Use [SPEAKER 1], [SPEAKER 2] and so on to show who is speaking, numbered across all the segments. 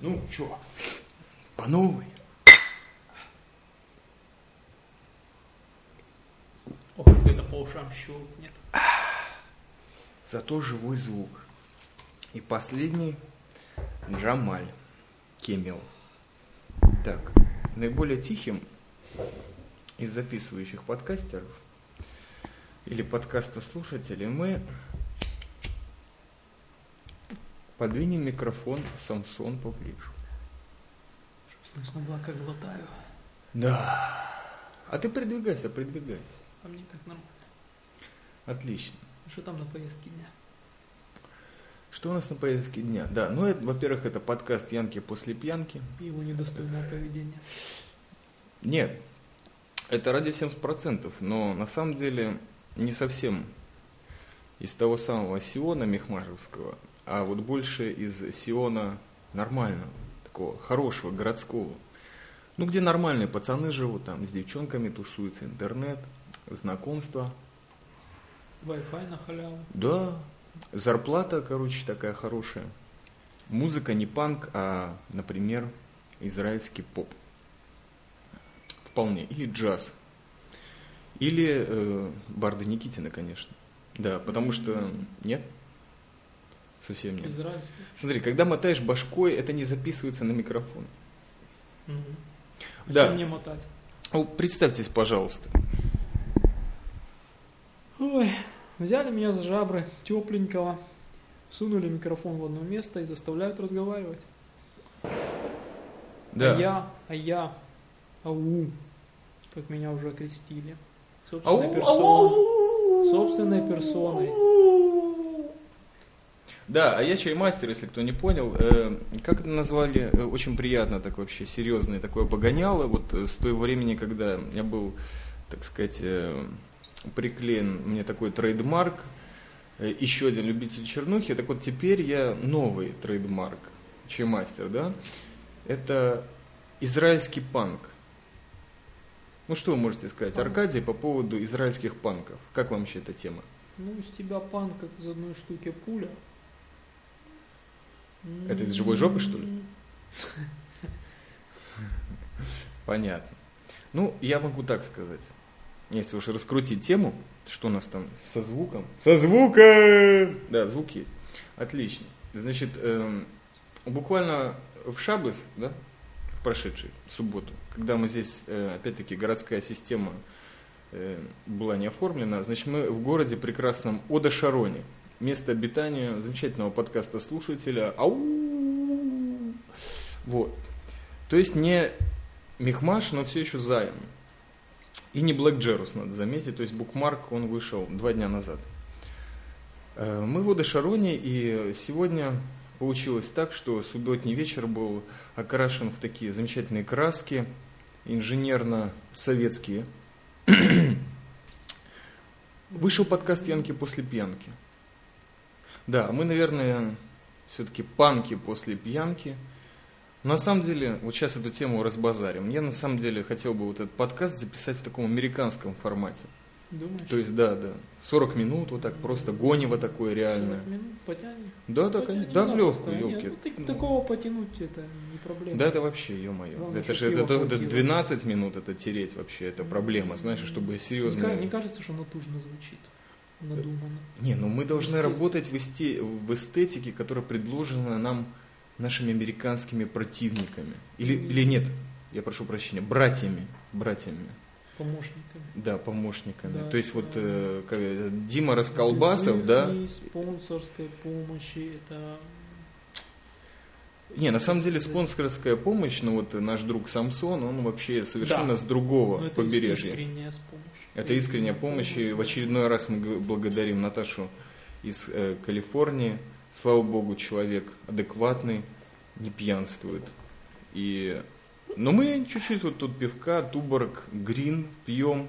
[SPEAKER 1] Ну, чё, по новой.
[SPEAKER 2] Ох, это по ушам щелкнет.
[SPEAKER 1] Зато живой звук. И последний Джамаль Кемел. Так, наиболее тихим из записывающих подкастеров или подкастослушателей мы подвинем микрофон Самсон поближе.
[SPEAKER 2] Чтоб слышно было, как глотаю.
[SPEAKER 1] Да. А ты придвигайся, придвигайся.
[SPEAKER 2] А мне так нормально.
[SPEAKER 1] Отлично.
[SPEAKER 2] Что там на повестке дня?
[SPEAKER 1] Что у нас на повестке дня? Да, ну, это, во-первых, это подкаст Янки после пьянки.
[SPEAKER 2] И его недостойное поведение.
[SPEAKER 1] Нет, это ради 70%, но на самом деле не совсем из того самого Сиона Мехмашевского, а вот больше из Сиона нормального, такого хорошего, городского. Ну, где нормальные пацаны живут, там с девчонками тусуется интернет, знакомства.
[SPEAKER 2] Wi-Fi на халяву.
[SPEAKER 1] Да, зарплата, короче, такая хорошая. Музыка не панк, а, например, израильский поп. Вполне. Или джаз. Или э, Барда Никитина, конечно. Да, потому что... Нет? Совсем нет.
[SPEAKER 2] Израильский.
[SPEAKER 1] Смотри, когда мотаешь башкой, это не записывается на микрофон.
[SPEAKER 2] Мгм. А
[SPEAKER 1] Да.
[SPEAKER 2] чем мне мотать?
[SPEAKER 1] Представьтесь, пожалуйста.
[SPEAKER 2] Ой, взяли меня за жабры тепленького, сунули микрофон в одно место и заставляют разговаривать.
[SPEAKER 1] Да.
[SPEAKER 2] А я, а я, ау, как меня уже окрестили.
[SPEAKER 1] Ау,
[SPEAKER 2] Собственной персоной.
[SPEAKER 1] ау.
[SPEAKER 2] Собственной персоной.
[SPEAKER 1] Да, а я чаймастер, если кто не понял. Э, как это назвали? Э, Очень приятно, так вообще серьезное такое погоняло. Вот э, с того времени, когда я был, так сказать, э, приклеен мне такой trademark, э, еще один любитель чернухи. Так вот теперь я новый trademark, чаймастер, да? Это израильский панк. Ну что вы можете сказать,
[SPEAKER 2] Панк.
[SPEAKER 1] Аркадий, по поводу израильских панков? Как вам вообще эта тема?
[SPEAKER 2] Ну, с тебя пан, как из одной штуки пуля.
[SPEAKER 1] Это из живой жопы, что ли? Понятно. Ну, я могу так сказать. Если уж раскрутить тему, что у нас там со звуком? Со звуком! Да, звук есть. Отлично. Значит, эм, буквально в Шабас, да, в прошедшей субботу, когда мы здесь, э, опять-таки, городская система э, была не оформлена, значит, мы в городе прекрасном Ода-Шароне, место обитания замечательного подкаста слушателя. Ау! Вот. То есть не Мехмаш, но все еще Займ. И не Блэк Джерус, надо заметить. То есть букмарк, он вышел два дня назад. Э, Мы в Ода-Шароне, и сегодня получилось так, что субботний вечер был окрашен в такие замечательные краски, инженерно-советские. Вышел подкаст Янки после пьянки. Да, мы, наверное, все-таки панки после пьянки. На самом деле, вот сейчас эту тему разбазарим. Я на самом деле хотел бы вот этот подкаст записать в таком американском формате.
[SPEAKER 2] Думаешь?
[SPEAKER 1] То есть, да, да. 40 минут, вот так просто гонево такое реальное.
[SPEAKER 2] 40 минут потянем?
[SPEAKER 1] Да, да, конечно. Да, в легкую, елки.
[SPEAKER 2] ну, так- такого потянуть это не проблема.
[SPEAKER 1] Да, это вообще, ё-моё.
[SPEAKER 2] Главное,
[SPEAKER 1] Это же это, это
[SPEAKER 2] хватило.
[SPEAKER 1] 12 минут это тереть вообще, это проблема, знаешь, чтобы
[SPEAKER 2] Не,
[SPEAKER 1] серьезно.
[SPEAKER 2] ка- не кажется, что натужно звучит? Надуманно.
[SPEAKER 1] Не, ну мы должны работать в, эсте- в эстетике, которая предложена нам нашими американскими противниками. Или, или нет, я прошу прощения, братьями. Братьями.
[SPEAKER 2] Помощниками.
[SPEAKER 1] Да, помощниками.
[SPEAKER 2] Да.
[SPEAKER 1] То есть вот э, как Дима Расколбасов, да?
[SPEAKER 2] Без лишней спонсорской помощи это
[SPEAKER 1] Не, на самом деле спонсорская помощь, ну вот наш друг Самсон, он вообще совершенно
[SPEAKER 2] Да.
[SPEAKER 1] с другого
[SPEAKER 2] ну, это
[SPEAKER 1] побережья.
[SPEAKER 2] искренняя помощь.
[SPEAKER 1] Это искренняя помощь, и в очередной раз мы благодарим Наташу из э, Калифорнии. Слава богу, человек адекватный, не пьянствует. И... Но мы чуть-чуть вот тут пивка, туборг, грин пьем.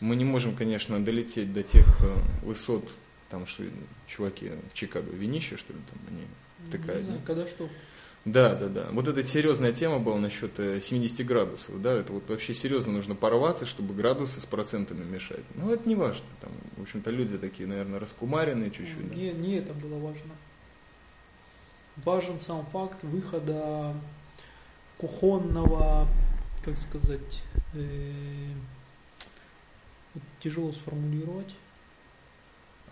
[SPEAKER 1] Мы не можем, конечно, долететь до тех э, высот, там что чуваки в Чикаго, винище, что ли, там они втыкают.
[SPEAKER 2] Знаю,
[SPEAKER 1] не?
[SPEAKER 2] Когда что?
[SPEAKER 1] Да, да, да. Вот эта серьезная тема была насчет э, 70 градусов, да, это вот вообще серьезно нужно порваться, чтобы градусы с процентами мешать. Но это не важно, там, в общем-то, люди такие, наверное, раскумаренные чуть-чуть.
[SPEAKER 2] Не, не это было важно. важен сам факт выхода кухонного, как сказать, э, тяжело сформулировать.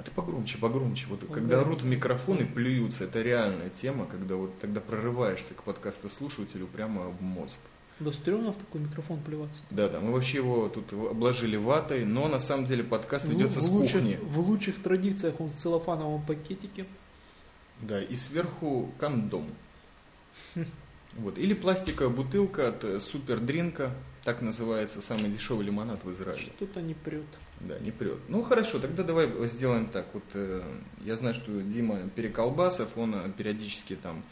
[SPEAKER 1] А ты погромче, погромче. Вот
[SPEAKER 2] Погромче.
[SPEAKER 1] когда орут в микрофон и плюются, это реальная тема, когда вот тогда прорываешься к подкастослушателю прямо в мозг.
[SPEAKER 2] Да стрёмно в такой микрофон плеваться.
[SPEAKER 1] Да, да, мы вообще его тут обложили ватой, но на самом деле подкаст ведется
[SPEAKER 2] в
[SPEAKER 1] с
[SPEAKER 2] лучших-
[SPEAKER 1] кухни.
[SPEAKER 2] В лучших традициях он в целлофановом пакетике.
[SPEAKER 1] Да, и сверху кондом. Вот. Или пластиковая бутылка от э, супердринка, так называется самый дешевый лимонад в Израиле.
[SPEAKER 2] Что-то не прет.
[SPEAKER 1] Да, не прет. Ну хорошо, тогда давай сделаем так. Вот э, я знаю, что Дима Переколбасов, он э, периодически там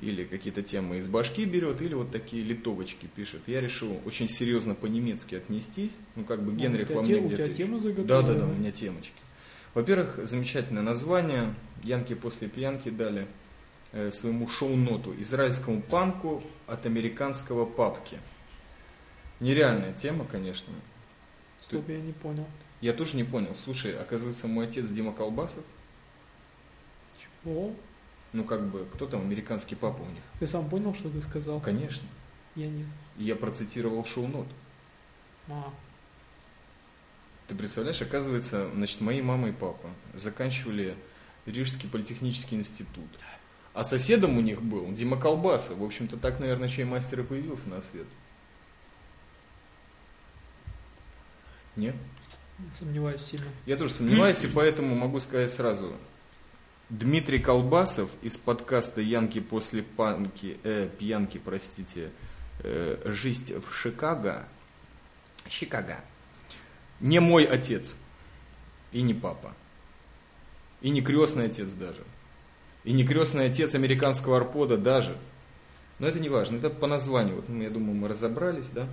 [SPEAKER 1] или какие-то темы из башки берет, или вот такие литовочки пишет. Я решил очень серьезно по-немецки отнестись. Ну как бы
[SPEAKER 2] Ну,
[SPEAKER 1] Генрих
[SPEAKER 2] у тебя
[SPEAKER 1] во мне
[SPEAKER 2] у
[SPEAKER 1] где-то.
[SPEAKER 2] тебя
[SPEAKER 1] еще.
[SPEAKER 2] тема
[SPEAKER 1] Да,
[SPEAKER 2] заготовлена.
[SPEAKER 1] да, да, у меня темочки. Во-первых, замечательное название. Янки после пьянки дали э, своему шоу-ноту. Израильскому панку от американского папки. Нереальная тема, конечно.
[SPEAKER 2] Стоп, я не понял.
[SPEAKER 1] Я тоже не понял. Слушай, оказывается, мой отец Дима Колбасов.
[SPEAKER 2] Чего?
[SPEAKER 1] Ну, как бы, кто там американский папа у них?
[SPEAKER 2] Ты сам понял, что ты сказал?
[SPEAKER 1] Конечно.
[SPEAKER 2] Я не.
[SPEAKER 1] И я процитировал шоу-нот.
[SPEAKER 2] А,
[SPEAKER 1] Ты представляешь, оказывается, значит, мои мама и папа заканчивали Рижский политехнический институт. А соседом у них был Дима Колбасов. В общем-то, так, наверное, чаймастер и появился на свет. Нет?
[SPEAKER 2] сомневаюсь сильно.
[SPEAKER 1] Я тоже сомневаюсь, и поэтому могу сказать сразу. Дмитрий Колбасов из подкаста «Янки после панки», э, пьянки, простите, э, «Жизнь в Чикаго», Чикаго, не мой отец и не папа, и не крестный отец даже, и не крестный отец американского арпода даже. Но это не важно, это по названию, вот, я думаю, мы разобрались, да,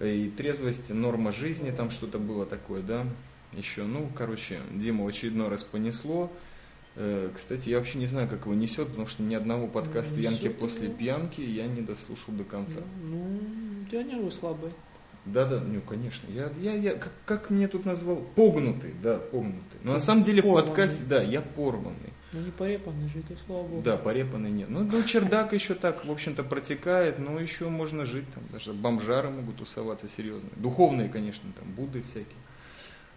[SPEAKER 1] и трезвость, норма жизни, там что-то было такое, да, еще, ну, короче, Дима в очередной раз понесло. Э, Кстати, я вообще не знаю, как его несет, потому что ни одного подкаста
[SPEAKER 2] Ну,
[SPEAKER 1] «Янки после
[SPEAKER 2] его.
[SPEAKER 1] пьянки» я не дослушал до конца.
[SPEAKER 2] Ну, тебя нервы слабые.
[SPEAKER 1] Да, да, ну, конечно. Я, я, я как, как мне тут назвал? Погнутый, да, погнутый. Но на самом деле в
[SPEAKER 2] Порванный.
[SPEAKER 1] подкасте, да, я порванный.
[SPEAKER 2] Ну не порепанный же, это слава богу.
[SPEAKER 1] Да, порепанный нет. Ну, ну, чердак еще так, в общем-то, протекает, но еще можно жить, там даже бомжары могут тусоваться серьезно. Духовные, конечно, там, Будды всякие.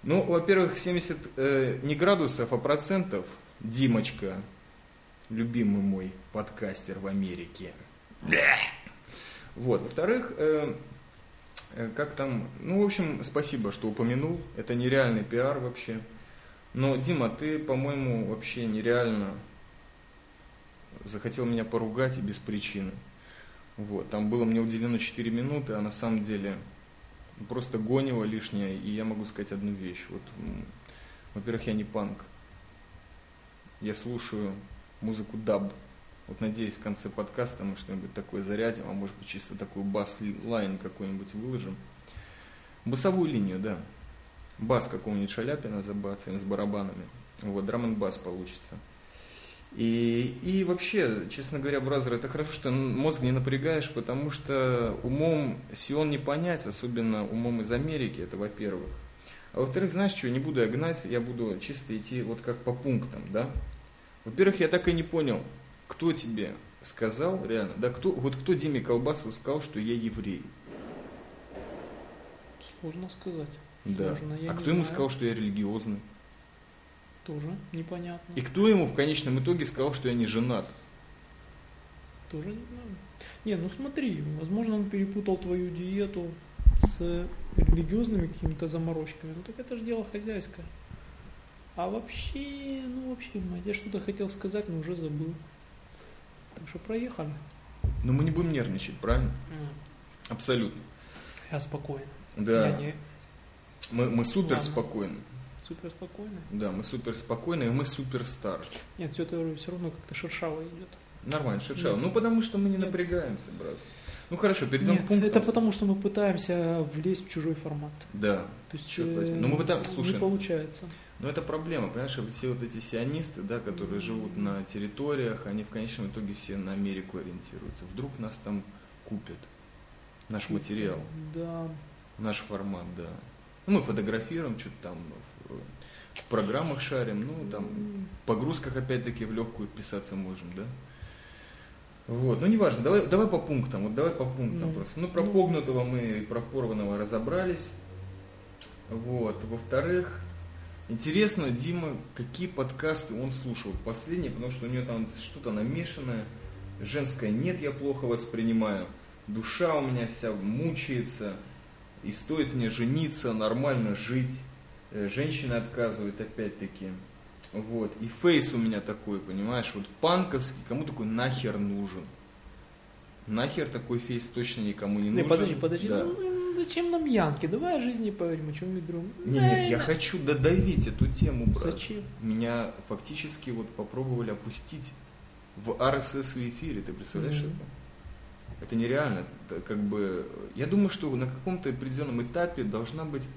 [SPEAKER 1] Ну, во-первых, 70 э, не градусов, а процентов. Димочка, любимый мой подкастер в Америке. Вот. Во-вторых, э, э, как там, ну, в общем, спасибо, что упомянул. Это нереальный пиар вообще. Но, Дима, ты, по-моему, вообще нереально захотел меня поругать и без причины. Вот, там было мне уделено 4 минуты, а на самом деле просто гонило лишнее, и я могу сказать одну вещь. Вот, во-первых, я не панк. Я слушаю музыку даб. Вот надеюсь, в конце подкаста мы что-нибудь такое зарядим, а может быть чисто такой bassline какой-нибудь выложим. Басовую линию, да. Бас какого-нибудь Шаляпина забацаем с барабанами. Вот, drum bass получится. И, и вообще, честно говоря, brother, это хорошо, что мозг не напрягаешь, потому что умом Сион не понять, особенно умом из Америки, это во-первых. А во-вторых, знаешь что, не буду я гнать, я буду чисто идти вот как по пунктам, да. Во-первых, я так и не понял, кто тебе сказал, реально, да, кто, вот кто Диме Колбасову сказал, что я еврей?
[SPEAKER 2] Сложно сказать.
[SPEAKER 1] Да.
[SPEAKER 2] Сложно, я
[SPEAKER 1] а кто ему
[SPEAKER 2] знаю.
[SPEAKER 1] сказал, что я религиозный?
[SPEAKER 2] Тоже непонятно.
[SPEAKER 1] И кто ему в конечном итоге сказал, что я не женат?
[SPEAKER 2] Тоже не знаю. Не, ну смотри, возможно, он перепутал твою диету с религиозными какими-то заморочками. Ну так это же дело хозяйское. А вообще, ну вообще, мать, я что-то хотел сказать, но уже забыл. Так что проехали.
[SPEAKER 1] Но мы не будем нервничать, правильно? Абсолютно.
[SPEAKER 2] Я спокоен.
[SPEAKER 1] Да.
[SPEAKER 2] Я не
[SPEAKER 1] Мы, мы супер
[SPEAKER 2] Ладно.
[SPEAKER 1] спокойны.
[SPEAKER 2] супер спокойный.
[SPEAKER 1] Да, мы супер спокойны, и мы суперстар.
[SPEAKER 2] Нет, все это все равно как-то шершаво идет.
[SPEAKER 1] Нормально, шершаво.
[SPEAKER 2] Нет.
[SPEAKER 1] Ну, потому что мы не
[SPEAKER 2] Нет.
[SPEAKER 1] напрягаемся, брат. Ну, хорошо, перейдем
[SPEAKER 2] Нет,
[SPEAKER 1] к пунктам.
[SPEAKER 2] это потому, что мы пытаемся влезть в чужой формат.
[SPEAKER 1] Да.
[SPEAKER 2] То есть
[SPEAKER 1] Черт
[SPEAKER 2] э,
[SPEAKER 1] возьми. Ну, мы пытаемся- слушай.
[SPEAKER 2] не получается.
[SPEAKER 1] Но это проблема, понимаешь, вот все вот эти сионисты, да, которые живут на территориях, они в конечном итоге все на Америку ориентируются. Вдруг нас там купят. Наш материал,
[SPEAKER 2] Да.
[SPEAKER 1] наш формат, да. Ну, мы фотографируем, что-то там в, в программах шарим, ну, там, в погрузках опять-таки в легкую вписаться можем, да. Вот, ну неважно, давай, давай по пунктам, вот давай по пунктам
[SPEAKER 2] Ну,
[SPEAKER 1] просто. Ну, про
[SPEAKER 2] ну.
[SPEAKER 1] погнутого мы и про порванного разобрались. Вот, во-вторых, интересно, Дима, какие подкасты он слушал последние, потому что у него там что-то намешанное. Женское нет, я плохо воспринимаю. Душа у меня вся мучается. И стоит мне жениться, нормально жить. Э, Женщина отказывает опять-таки. Вот. И фейс у меня такой, понимаешь, вот панковский, кому такой нахер нужен? Нахер такой фейс точно никому не
[SPEAKER 2] Не,
[SPEAKER 1] нужен.
[SPEAKER 2] подожди, подожди,
[SPEAKER 1] Да.
[SPEAKER 2] ну, ну, зачем нам Янки? Давай о жизни поговорим, о чем мы говорим.
[SPEAKER 1] Не, нет, я хочу додавить эту тему, брат.
[SPEAKER 2] Зачем?
[SPEAKER 1] Меня фактически вот попробовали опустить в RSS в эфире, ты представляешь
[SPEAKER 2] Мгм.
[SPEAKER 1] это? Это нереально. Это как бы, я думаю, что на каком-то определенном этапе должна быть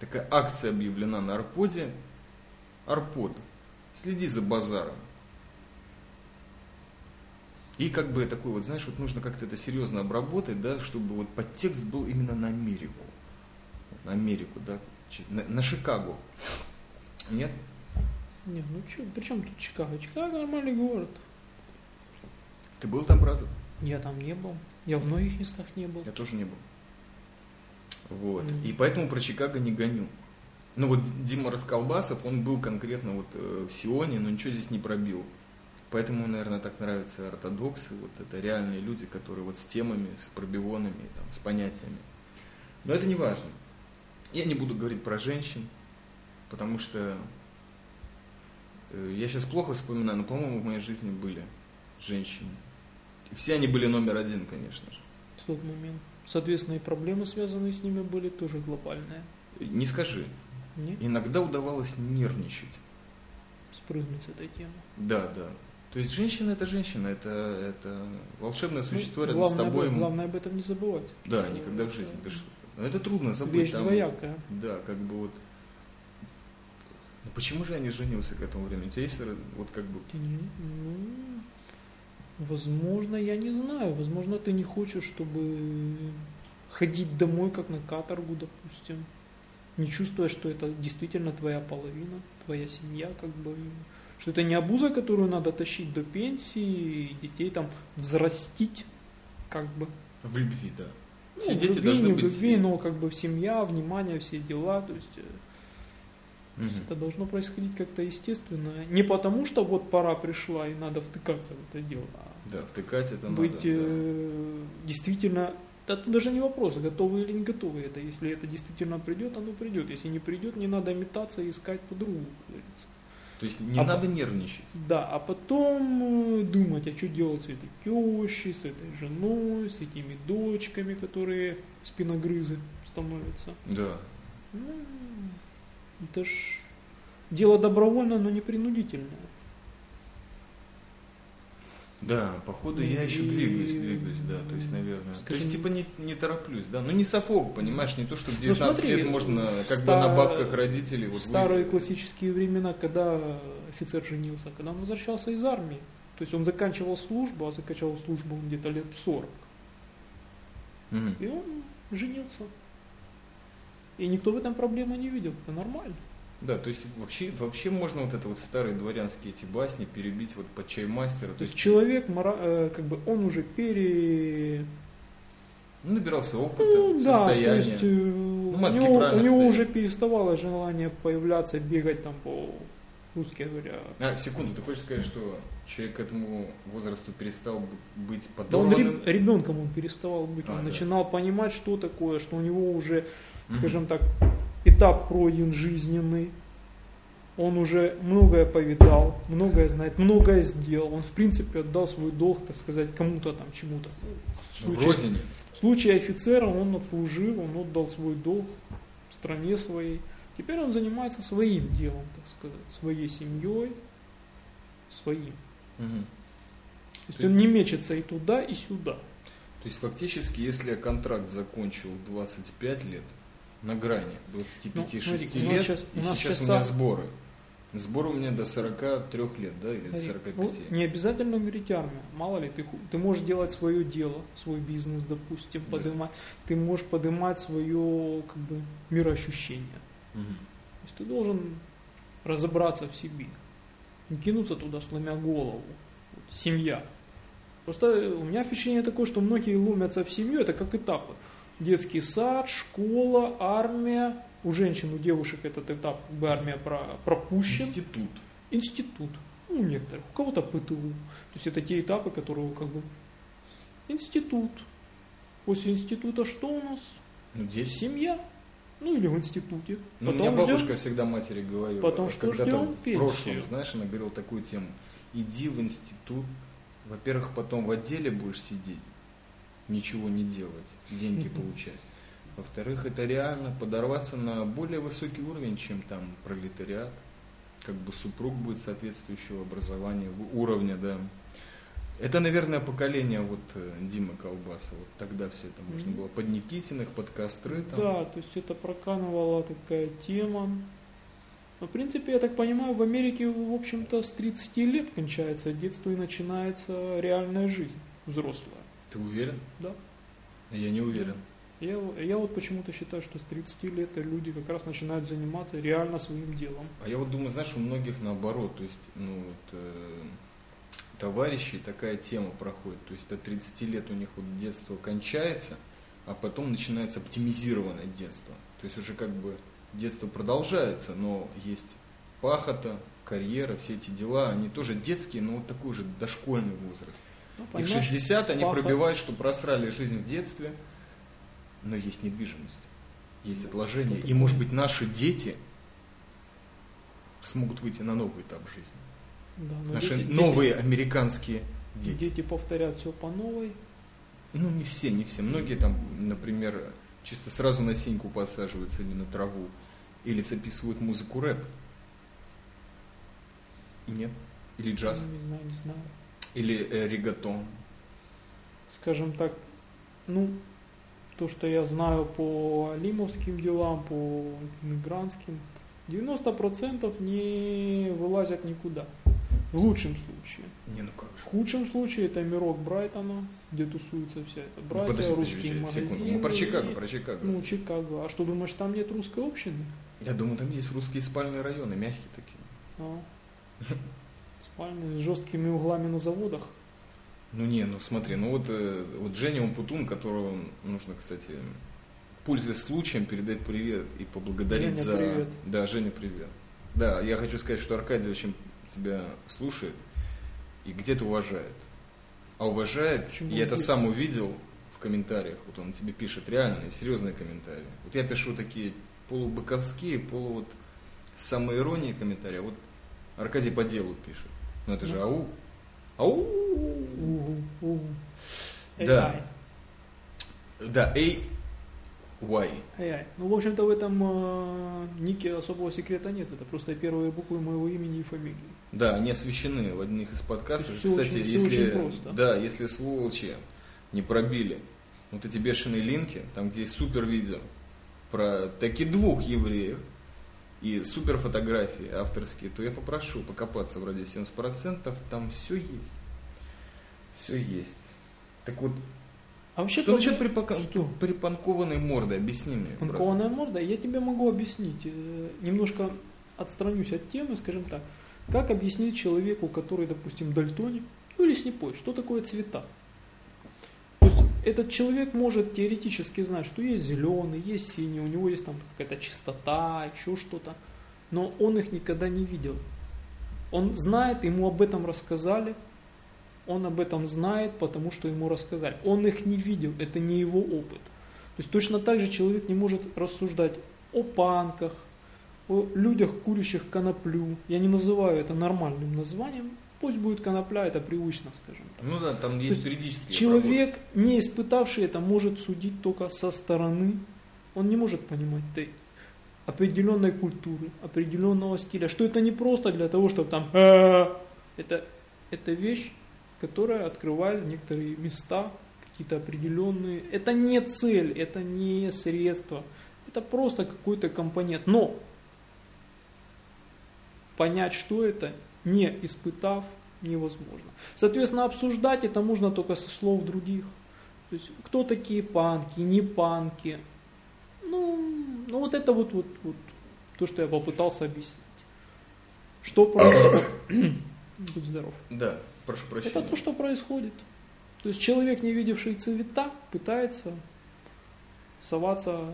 [SPEAKER 1] такая акция объявлена на Арподе. Арпод, следи за базаром. И как бы такой вот, знаешь, вот нужно как-то это серьезно обработать, да, чтобы вот подтекст был именно на Америку. На Америку, да, на, на Шикаго. Нет?
[SPEAKER 2] Не, ну что, при чем тут Чикаго? Чикаго нормальный город.
[SPEAKER 1] Ты был там, брат?
[SPEAKER 2] Я там не был. Я в многих местах не был.
[SPEAKER 1] Я тоже не был. Вот.
[SPEAKER 2] Мгм.
[SPEAKER 1] И поэтому про Чикаго не гоню. Ну вот Дима Расколбасов, он был конкретно вот э, в Сионе, но ничего здесь не пробил. Поэтому, наверное, так нравятся ортодоксы. Вот это реальные люди, которые вот с темами, с пробионами, там, с понятиями. Но это не важно. Я не буду говорить про женщин, потому что э, я сейчас плохо вспоминаю, но, по-моему, в моей жизни были женщины. И все они были номер один, конечно же.
[SPEAKER 2] В тот момент. Соответственно, и проблемы, связанные с ними, были тоже глобальные.
[SPEAKER 1] Не скажи.
[SPEAKER 2] Не?
[SPEAKER 1] Иногда удавалось нервничать.
[SPEAKER 2] Спрыгнуть с этой темы.
[SPEAKER 1] Да, да. То есть женщина это женщина, это, это волшебное существо
[SPEAKER 2] Ну,
[SPEAKER 1] рядом
[SPEAKER 2] главное,
[SPEAKER 1] с тобой.
[SPEAKER 2] об- главное об этом не забывать.
[SPEAKER 1] Да, никогда в жизни.
[SPEAKER 2] Это?
[SPEAKER 1] Но это трудно забыть.
[SPEAKER 2] Вещь
[SPEAKER 1] там-
[SPEAKER 2] двоякая.
[SPEAKER 1] Да, как бы вот. Ну почему же я не женился к этому времени? У тебя есть вот как бы.
[SPEAKER 2] Ну, возможно, я не знаю. Возможно, ты не хочешь, чтобы ходить домой, как на каторгу, допустим. Не чувствуя, что это действительно твоя половина, твоя семья, как бы. Что это не обуза, которую надо тащить до пенсии, и детей там взрастить, как бы.
[SPEAKER 1] В любви, да.
[SPEAKER 2] Ну,
[SPEAKER 1] Все
[SPEAKER 2] в
[SPEAKER 1] дети
[SPEAKER 2] любви,
[SPEAKER 1] должны
[SPEAKER 2] не в любви, но как бы семья, внимание, все дела, то есть
[SPEAKER 1] Мгм.
[SPEAKER 2] это должно происходить как-то естественно. Не потому, что вот пора пришла и надо втыкаться в это дело,
[SPEAKER 1] Да, втыкать это
[SPEAKER 2] быть
[SPEAKER 1] надо. да.
[SPEAKER 2] э, действительно, да тут даже не вопрос, готовы или не готовы это. Если это действительно придет, оно придет. Если не придет, не надо метаться и искать как говорится.
[SPEAKER 1] То есть не
[SPEAKER 2] А
[SPEAKER 1] надо
[SPEAKER 2] по-
[SPEAKER 1] нервничать.
[SPEAKER 2] Да, а потом э, думать, а что делать с этой тещей, с этой женой, с этими дочками, которые спиногрызы становятся.
[SPEAKER 1] Да.
[SPEAKER 2] Ну, это ж дело добровольное, но не принудительное.
[SPEAKER 1] Да, походу я еще
[SPEAKER 2] И-
[SPEAKER 1] двигаюсь, двигаюсь, да, то есть, наверное. То
[SPEAKER 2] Скажем-
[SPEAKER 1] есть, типа, не, не тороплюсь, да. Ну, не софок, понимаешь, не то, что в
[SPEAKER 2] Ну,
[SPEAKER 1] 19
[SPEAKER 2] смотри,
[SPEAKER 1] лет можно,
[SPEAKER 2] в
[SPEAKER 1] как бы
[SPEAKER 2] ста-
[SPEAKER 1] на бабках родителей.
[SPEAKER 2] В
[SPEAKER 1] Вот
[SPEAKER 2] старые
[SPEAKER 1] вы-
[SPEAKER 2] классические времена, когда офицер женился, когда он возвращался из армии, то есть он заканчивал службу, а заканчивал службу он где-то лет в 40,
[SPEAKER 1] Мгм.
[SPEAKER 2] и он женился. И никто в этом проблемы не видел, это нормально.
[SPEAKER 1] Да, то есть вообще, вообще можно вот это вот старые дворянские эти басни перебить вот под чаймастера.
[SPEAKER 2] То есть человек, мора- э, как бы он уже пере...
[SPEAKER 1] ну, набирался опыта,
[SPEAKER 2] Ну, да, то
[SPEAKER 1] состояния.
[SPEAKER 2] есть э, у,
[SPEAKER 1] мозги
[SPEAKER 2] него, у него
[SPEAKER 1] стоят.
[SPEAKER 2] уже переставало желание появляться, бегать там по, русски говоря,
[SPEAKER 1] А, секунду, ты хочешь сказать, что человек к этому возрасту перестал быть
[SPEAKER 2] Да он ребенком он переставал быть,
[SPEAKER 1] А,
[SPEAKER 2] он
[SPEAKER 1] да.
[SPEAKER 2] начинал понимать, что такое, что у него уже,
[SPEAKER 1] Мгм.
[SPEAKER 2] скажем так, этап пройден жизненный. Он уже многое повидал, многое знает, многое сделал. Он, в принципе, отдал свой долг, так сказать, кому-то там, чему-то. В случае,
[SPEAKER 1] родине.
[SPEAKER 2] в случае офицера он отслужил, он отдал свой долг стране своей. Теперь он занимается своим делом, так сказать, своей семьей, своим.
[SPEAKER 1] Мгм.
[SPEAKER 2] То есть
[SPEAKER 1] Ты-
[SPEAKER 2] он не мечется и туда, и сюда.
[SPEAKER 1] То есть фактически, если я контракт закончил в 25 лет, на грани 25-6
[SPEAKER 2] Ну, нас
[SPEAKER 1] лет,
[SPEAKER 2] щас-
[SPEAKER 1] и
[SPEAKER 2] у нас
[SPEAKER 1] сейчас у меня сборы. Сборы у меня до 43 лет, да, или до
[SPEAKER 2] Смотри,
[SPEAKER 1] 45.
[SPEAKER 2] ну, не обязательно говорить армия. Мало ли, ты, ты можешь делать свое дело, свой бизнес, допустим,
[SPEAKER 1] Да.
[SPEAKER 2] поднимать. Ты можешь поднимать свое как бы, мироощущение.
[SPEAKER 1] Мгм.
[SPEAKER 2] То есть ты должен разобраться в себе. Не кинуться туда, сломя голову. Вот, семья. Просто у меня впечатление такое, что многие ломятся в семью, это как этапы. Детский сад, школа, армия. У женщин, у девушек этот этап, как бы армия про- пропущен.
[SPEAKER 1] Институт.
[SPEAKER 2] Институт. Ну, у некоторых. У кого-то ПТУ. То есть это те этапы, которые как бы... Институт. После института что у нас?
[SPEAKER 1] Ну, здесь
[SPEAKER 2] Семья. Ну или в институте.
[SPEAKER 1] Ну, у
[SPEAKER 2] Потом
[SPEAKER 1] меня бабушка
[SPEAKER 2] ждем.
[SPEAKER 1] всегда матери говорила,
[SPEAKER 2] Потом что
[SPEAKER 1] когда-то
[SPEAKER 2] ждем?
[SPEAKER 1] в прошлом, знаешь, она говорила такую тему. Иди в институт, во-первых, потом в отделе будешь сидеть, ничего не делать, деньги получать. Во-вторых, это реально подорваться на более высокий уровень, чем там пролетариат. Как бы супруг будет соответствующего образования, уровня, да. Это, наверное, поколение вот э, Димы Колбаса. Вот тогда все это можно
[SPEAKER 2] Мгм.
[SPEAKER 1] было под Никитиных, под костры. Там.
[SPEAKER 2] Да, то есть это проканывала такая тема. Но, в принципе, я так понимаю, в Америке, в общем-то, с 30 лет кончается детство и начинается реальная жизнь взрослая.
[SPEAKER 1] Ты уверен?
[SPEAKER 2] Да.
[SPEAKER 1] Я не уверен.
[SPEAKER 2] Я, я вот почему-то считаю, что с 30 лет люди как раз начинают заниматься реально своим делом.
[SPEAKER 1] А я вот думаю, знаешь, у многих наоборот, то есть, ну, вот, э, товарищей такая тема проходит, то есть до 30 лет у них вот детство кончается, а потом начинается оптимизированное детство. То есть уже как бы детство продолжается, но есть пахота, карьера, все эти дела, они тоже детские, но вот такой уже дошкольный возраст.
[SPEAKER 2] Ну,
[SPEAKER 1] И в
[SPEAKER 2] понимаешь,
[SPEAKER 1] 60 они
[SPEAKER 2] пахот-
[SPEAKER 1] пробивают, что просрали жизнь в детстве, но есть недвижимость, есть отложения.
[SPEAKER 2] что
[SPEAKER 1] И, может быть, наши дети смогут выйти на новый этап жизни.
[SPEAKER 2] Да, но
[SPEAKER 1] Наши
[SPEAKER 2] дети-
[SPEAKER 1] новые американские
[SPEAKER 2] дети,
[SPEAKER 1] дети.
[SPEAKER 2] дети повторяют все по новой.
[SPEAKER 1] Ну, не все, не все. Многие там, например, чисто сразу на синьку подсаживаются или на траву, или записывают музыку рэп. Нет. Или джаз,
[SPEAKER 2] Ну, Не знаю, не знаю.
[SPEAKER 1] Или э, регатон.
[SPEAKER 2] скажем так, ну, то, что я знаю по лимовским делам, по мигрантским, 90% не вылазят никуда. В лучшем случае.
[SPEAKER 1] Не, ну как
[SPEAKER 2] В
[SPEAKER 1] же.
[SPEAKER 2] худшем случае это мирок Брайтона, где тусуется вся эта
[SPEAKER 1] Ну,
[SPEAKER 2] братья,
[SPEAKER 1] подожди, подожди,
[SPEAKER 2] русские
[SPEAKER 1] подожди,
[SPEAKER 2] магазины.
[SPEAKER 1] секунду. Мы про Чикаго,
[SPEAKER 2] и-
[SPEAKER 1] про Чикаго.
[SPEAKER 2] Ну, Чикаго. А что, думаешь, там нет русской общины?
[SPEAKER 1] Я думаю, там есть русские спальные районы, мягкие такие.
[SPEAKER 2] А. Спальни с жесткими углами на заводах.
[SPEAKER 1] Ну не, ну смотри, ну вот, э, вот Женя Умпутун, которого нужно, кстати, пользуясь случаем, передать привет и поблагодарить
[SPEAKER 2] Женя,
[SPEAKER 1] за...
[SPEAKER 2] привет.
[SPEAKER 1] Да, Женя, привет. Да, я хочу сказать, что Аркадий очень тебя слушает и где-то уважает. А уважает,
[SPEAKER 2] Почему
[SPEAKER 1] я это сам увидел в комментариях, вот он тебе пишет реальные, серьезные комментарии. Вот я пишу такие полубыковские, полу вот самоиронии комментарии, а вот Аркадий по делу пишет. Ну это же ау. Ау! Да. Да, эй, why?
[SPEAKER 2] AI. Ну, в общем-то, в этом э, нике особого секрета нет. Это просто первые буквы моего имени и фамилии.
[SPEAKER 1] Да, они освещены в одних из
[SPEAKER 2] То
[SPEAKER 1] подкастов.
[SPEAKER 2] всё
[SPEAKER 1] Кстати,
[SPEAKER 2] очень-
[SPEAKER 1] если,
[SPEAKER 2] очень просто.
[SPEAKER 1] да, если сволочи не пробили вот эти бешеные линки, там где есть супер видео про таки двух евреев и супер фотографии авторские, то я попрошу покопаться в ради 70%, там все есть. Все есть. Так вот,
[SPEAKER 2] А вообще,
[SPEAKER 1] что насчет припока-
[SPEAKER 2] Что?
[SPEAKER 1] припанкованной морды? Объясни мне.
[SPEAKER 2] Панкованная морда, я тебе могу объяснить. Э, Немножко отстранюсь от темы, скажем так. Как объяснить человеку, который, допустим, дальтоник, ну или слепой, что такое цвета? Этот человек может теоретически знать, что есть зеленый, есть синий, у него есть там какая-то чистота, еще что-то, но он их никогда не видел. Он знает, ему об этом рассказали, он об этом знает, потому что ему рассказали. Он их не видел, это не его опыт. То есть точно так же человек не может рассуждать о панках, о людях, курящих коноплю. Я не называю это нормальным названием. Пусть будет конопля, это привычно, скажем так.
[SPEAKER 1] Ну да, там есть юридические
[SPEAKER 2] Человек, не испытавший это, может судить только со стороны. Он не может понимать этой определенной культуры, определенного стиля. Что это не просто для того, чтобы там... Это, это вещь, которая открывает некоторые места, какие-то определенные. Это не цель, это не средство. Это просто какой-то компонент. Но понять, что это, не испытав, невозможно. Соответственно, обсуждать это можно только со слов других. То есть, кто такие панки, не панки. Ну, ну вот это вот, вот, вот то, что я попытался объяснить. Что происходит? Будь здоров.
[SPEAKER 1] Да, прошу прощения.
[SPEAKER 2] Это то, что происходит. То есть человек, не видевший цвета, пытается соваться,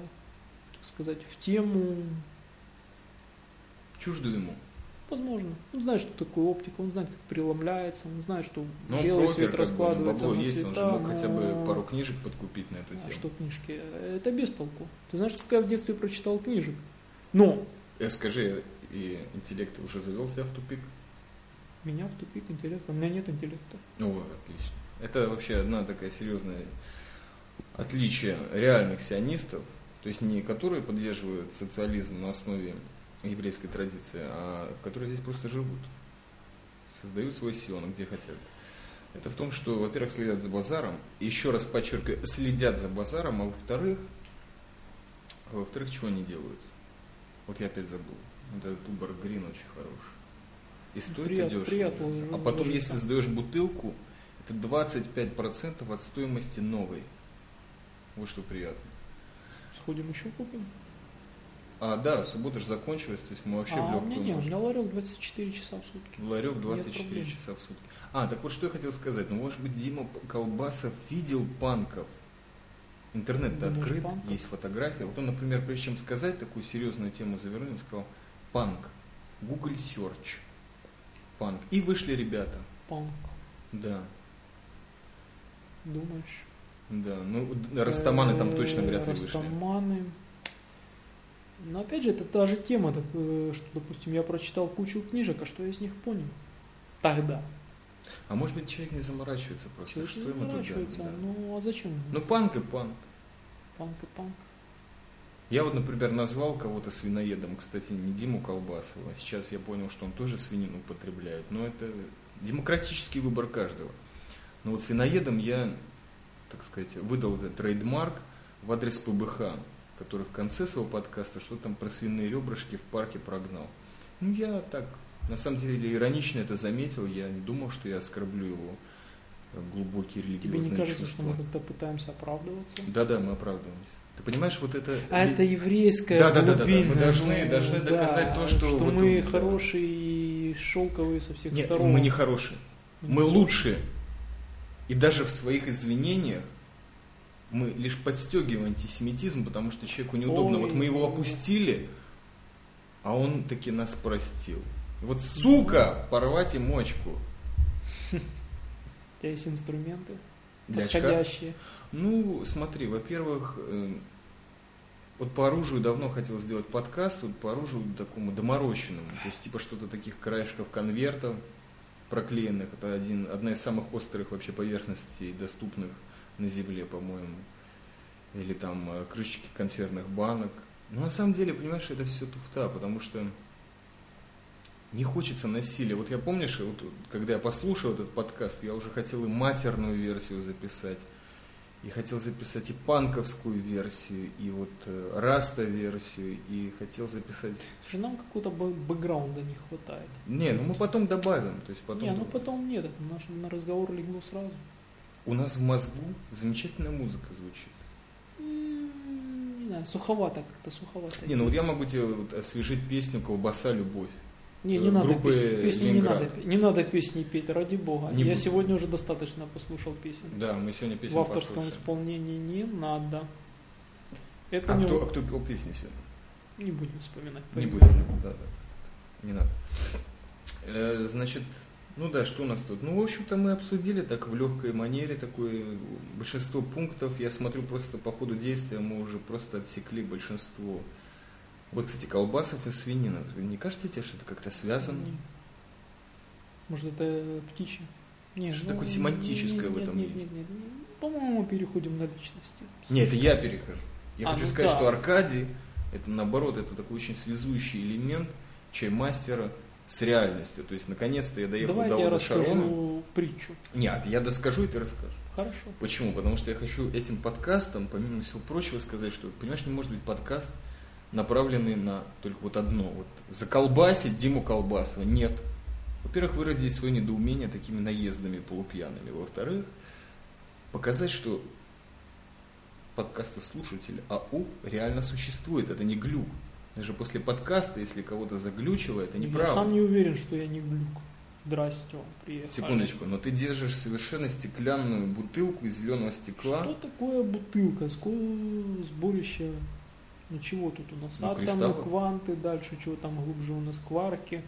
[SPEAKER 2] так сказать, в тему,
[SPEAKER 1] Чуждо ему.
[SPEAKER 2] Возможно. Он знает, что такое оптика, он знает, как преломляется, он знает, что
[SPEAKER 1] Но он
[SPEAKER 2] белый
[SPEAKER 1] прокер,
[SPEAKER 2] свет
[SPEAKER 1] как бы, ну,
[SPEAKER 2] раскладывается
[SPEAKER 1] есть, он же
[SPEAKER 2] цвета,
[SPEAKER 1] мог хотя бы
[SPEAKER 2] но-
[SPEAKER 1] пару книжек подкупить на эту
[SPEAKER 2] А
[SPEAKER 1] тему.
[SPEAKER 2] что книжки? Это без толку. Ты знаешь, сколько я в детстве прочитал книжек? Но
[SPEAKER 1] Э, скажи, и интеллект уже завел себя в тупик?
[SPEAKER 2] меня в тупик интеллект, у меня нет интеллекта.
[SPEAKER 1] О, отлично. Это вообще одна такая серьезная отличие реальных сионистов, то есть не которые поддерживают социализм на основе еврейской традиции, а которые здесь просто живут, создают свой сион, где хотят. Это в том, что, во-первых, следят за базаром, еще раз подчеркиваю, следят за базаром, а во-вторых, а во-вторых, чего они делают? Вот я опять забыл. Вот этот Убер Грин очень хороший. И стоит
[SPEAKER 2] Прият-
[SPEAKER 1] дешево.
[SPEAKER 2] приятно
[SPEAKER 1] а потом, если сдаешь бутылку, это 25% от стоимости новой. Вот что приятно.
[SPEAKER 2] Сходим еще купим.
[SPEAKER 1] А, да, суббота же закончилась, то есть мы вообще в
[SPEAKER 2] а у
[SPEAKER 1] легкую
[SPEAKER 2] меня не, у меня ларек 24 часа в сутки.
[SPEAKER 1] Ларек 24
[SPEAKER 2] проблем.
[SPEAKER 1] часа в сутки. А, так вот что я хотел сказать. Ну, может быть, Дима Колбасов видел панков. Интернет-то
[SPEAKER 2] Думаешь,
[SPEAKER 1] открыт,
[SPEAKER 2] панков?
[SPEAKER 1] есть фотография. Вот он, например, прежде чем сказать такую серьезную тему завернул, сказал панк, Google Search, панк. И вышли ребята.
[SPEAKER 2] Панк.
[SPEAKER 1] Да,
[SPEAKER 2] Думаешь?
[SPEAKER 1] да. Ну, растаманы там точно вряд ли вышли.
[SPEAKER 2] Растаманы. Но опять же, это та же тема, так, э, что, допустим, я прочитал кучу книжек, а что я из них понял? Тогда.
[SPEAKER 1] А может быть, человек не заморачивается просто.
[SPEAKER 2] Человек
[SPEAKER 1] что
[SPEAKER 2] не
[SPEAKER 1] ему туда?
[SPEAKER 2] заморачивается.
[SPEAKER 1] Да.
[SPEAKER 2] Ну, а зачем?
[SPEAKER 1] Ну, панк и панк.
[SPEAKER 2] Панк и панк.
[SPEAKER 1] Я вот, например, назвал кого-то свиноедом, кстати, не Диму Колбасова. Сейчас я понял, что он тоже свинину употребляет. Но это демократический выбор каждого. Но вот свиноедом я, так сказать, выдал этот трейдмарк в адрес ПБХ, который в конце своего подкаста что там про свиные ребрышки в парке прогнал. Ну, я так, на самом деле, иронично это заметил. Я не думал, что я оскорблю его э, глубокие
[SPEAKER 2] Тебе
[SPEAKER 1] религиозные
[SPEAKER 2] не кажется, что
[SPEAKER 1] чувства.
[SPEAKER 2] мы как-то пытаемся оправдываться?
[SPEAKER 1] Да-да, мы оправдываемся. Ты понимаешь, вот это...
[SPEAKER 2] А это еврейская
[SPEAKER 1] Да, да, да, да, да. Мы должны-
[SPEAKER 2] ну,
[SPEAKER 1] должны доказать
[SPEAKER 2] да,
[SPEAKER 1] то, что вот
[SPEAKER 2] мы
[SPEAKER 1] да.
[SPEAKER 2] хорошие и шелковые со всех
[SPEAKER 1] Нет,
[SPEAKER 2] сторон.
[SPEAKER 1] мы не хорошие. Мы лучшие. И даже в своих извинениях мы лишь подстегиваем антисемитизм, потому что человеку неудобно.
[SPEAKER 2] Ой.
[SPEAKER 1] Вот мы его опустили, а он таки нас простил. Вот сука, порвать и мочку.
[SPEAKER 2] У тебя есть инструменты
[SPEAKER 1] Для очка?
[SPEAKER 2] подходящие.
[SPEAKER 1] Ну, смотри, во-первых, э, вот по оружию давно хотел сделать подкаст, вот по оружию такому доморощенному. То есть типа что-то таких краешков конвертов проклеенных. Это один, одна из самых острых вообще поверхностей, доступных на земле, по-моему. Или там э, крышечки консервных банок. Но на самом деле, понимаешь, это все туфта, потому что не хочется насилия. Вот я помнишь, вот, когда я послушал этот подкаст, я уже хотел и матерную версию записать, и хотел записать и панковскую версию, и вот э, раста версию, и хотел записать...
[SPEAKER 2] Слушай, нам какого-то бэ- бэкграунда не хватает.
[SPEAKER 1] Не, ну мы потом добавим, то есть потом...
[SPEAKER 2] не, ну потом нет, наш, на разговор легло сразу.
[SPEAKER 1] У нас в мозгу замечательная музыка звучит.
[SPEAKER 2] Не знаю, суховато как-то, суховато.
[SPEAKER 1] Не, ну вот я могу тебе вот освежить песню «Колбаса, любовь».
[SPEAKER 2] Не, не
[SPEAKER 1] э,
[SPEAKER 2] надо песни, песни не надо, не надо песни петь, ради бога.
[SPEAKER 1] Не
[SPEAKER 2] Я
[SPEAKER 1] буду.
[SPEAKER 2] сегодня уже достаточно послушал песен.
[SPEAKER 1] Да, мы сегодня песню
[SPEAKER 2] В авторском
[SPEAKER 1] послушаем.
[SPEAKER 2] исполнении не надо. Это
[SPEAKER 1] А
[SPEAKER 2] не,
[SPEAKER 1] кто, а кто пел песни сегодня?
[SPEAKER 2] не будем вспоминать.
[SPEAKER 1] Не будем, да, да. Не надо. Э, значит, ну да, что у нас тут? Ну, в общем-то, мы обсудили так в легкой манере, такое большинство пунктов. Я смотрю просто по ходу действия, мы уже просто отсекли большинство. Вот, кстати, колбасов и свинина. Не кажется тебе, что это как-то связано?
[SPEAKER 2] Может, это птичье? Не,
[SPEAKER 1] Что
[SPEAKER 2] ну,
[SPEAKER 1] такое семантическое
[SPEAKER 2] нет,
[SPEAKER 1] в этом
[SPEAKER 2] нет,
[SPEAKER 1] есть?
[SPEAKER 2] нет, нет, нет. По-моему, мы переходим на личности.
[SPEAKER 1] Нет, это я перехожу. Я
[SPEAKER 2] А,
[SPEAKER 1] хочу
[SPEAKER 2] ну
[SPEAKER 1] сказать,
[SPEAKER 2] да.
[SPEAKER 1] что Аркадий, это наоборот, это такой очень связующий элемент чаймастера с реальностью. То есть, наконец-то я доехал
[SPEAKER 2] Давайте
[SPEAKER 1] до
[SPEAKER 2] я
[SPEAKER 1] Ода
[SPEAKER 2] расскажу
[SPEAKER 1] Шарона.
[SPEAKER 2] притчу.
[SPEAKER 1] Нет, я доскажу, и ты расскажешь.
[SPEAKER 2] Хорошо.
[SPEAKER 1] Почему? Потому что я хочу этим подкастом, помимо всего прочего, сказать, что, понимаешь, не может быть подкаст, направленный на только вот одно. Вот заколбасить Диму Колбасова. Нет. Во-первых, выразить свое недоумение такими наездами полупьяными. Во-вторых, показать, что подкастослушатель АУ реально существует. Это не глюк. Даже после подкаста, если кого-то заглючило, это
[SPEAKER 2] Я
[SPEAKER 1] неправда.
[SPEAKER 2] сам не уверен, что я не глюк. Здрасте, вам, приехали.
[SPEAKER 1] Секундочку, но ты держишь совершенно стеклянную бутылку из зеленого стекла.
[SPEAKER 2] Что такое бутылка? Сколько сборище? Ну чего тут у нас?
[SPEAKER 1] Ну,
[SPEAKER 2] Атомы,
[SPEAKER 1] кристаллы.
[SPEAKER 2] кванты, дальше чего там глубже у нас кварки,
[SPEAKER 1] Кварк-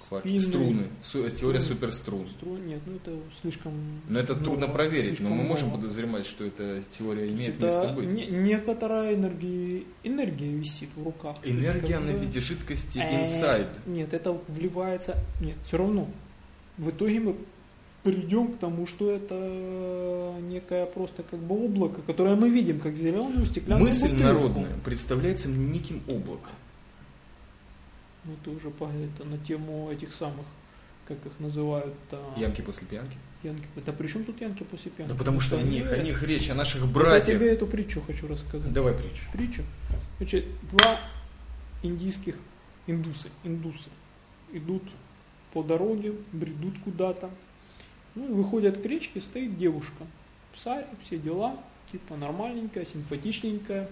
[SPEAKER 2] спины.
[SPEAKER 1] Струны. Су- Теория суперструн.
[SPEAKER 2] струн. Нет, ну это слишком.
[SPEAKER 1] Но это трудно
[SPEAKER 2] много,
[SPEAKER 1] проверить, но мы можем
[SPEAKER 2] много.
[SPEAKER 1] подозревать, что эта теория имеет
[SPEAKER 2] Это
[SPEAKER 1] место быть.
[SPEAKER 2] не- некоторая энергия, энергия висит в руках.
[SPEAKER 1] Энергия
[SPEAKER 2] как
[SPEAKER 1] на
[SPEAKER 2] бы-
[SPEAKER 1] виде жидкости
[SPEAKER 2] Э,
[SPEAKER 1] inside.
[SPEAKER 2] Нет, это вливается. Нет, все равно. В итоге мы придем к тому, что это некое просто как бы облако, которое мы видим как зеленую стеклянную
[SPEAKER 1] Мысль
[SPEAKER 2] бутылку.
[SPEAKER 1] народная представляется мне неким облаком.
[SPEAKER 2] Ну ты уже по это, на тему этих самых, как их называют, а,
[SPEAKER 1] Ямки после пьянки.
[SPEAKER 2] янки. Это при чем тут янки после пьянки?
[SPEAKER 1] Да потому что о них, о
[SPEAKER 2] я-
[SPEAKER 1] них речь, о наших
[SPEAKER 2] Я
[SPEAKER 1] братьях.
[SPEAKER 2] тебе эту притчу хочу рассказать.
[SPEAKER 1] Давай притчу.
[SPEAKER 2] притчу. Значит, два индийских индусы, индусы идут по дороге, бредут куда-то. Ну, выходят к речке, стоит девушка. В саре, все дела, типа нормальненькая, симпатичненькая.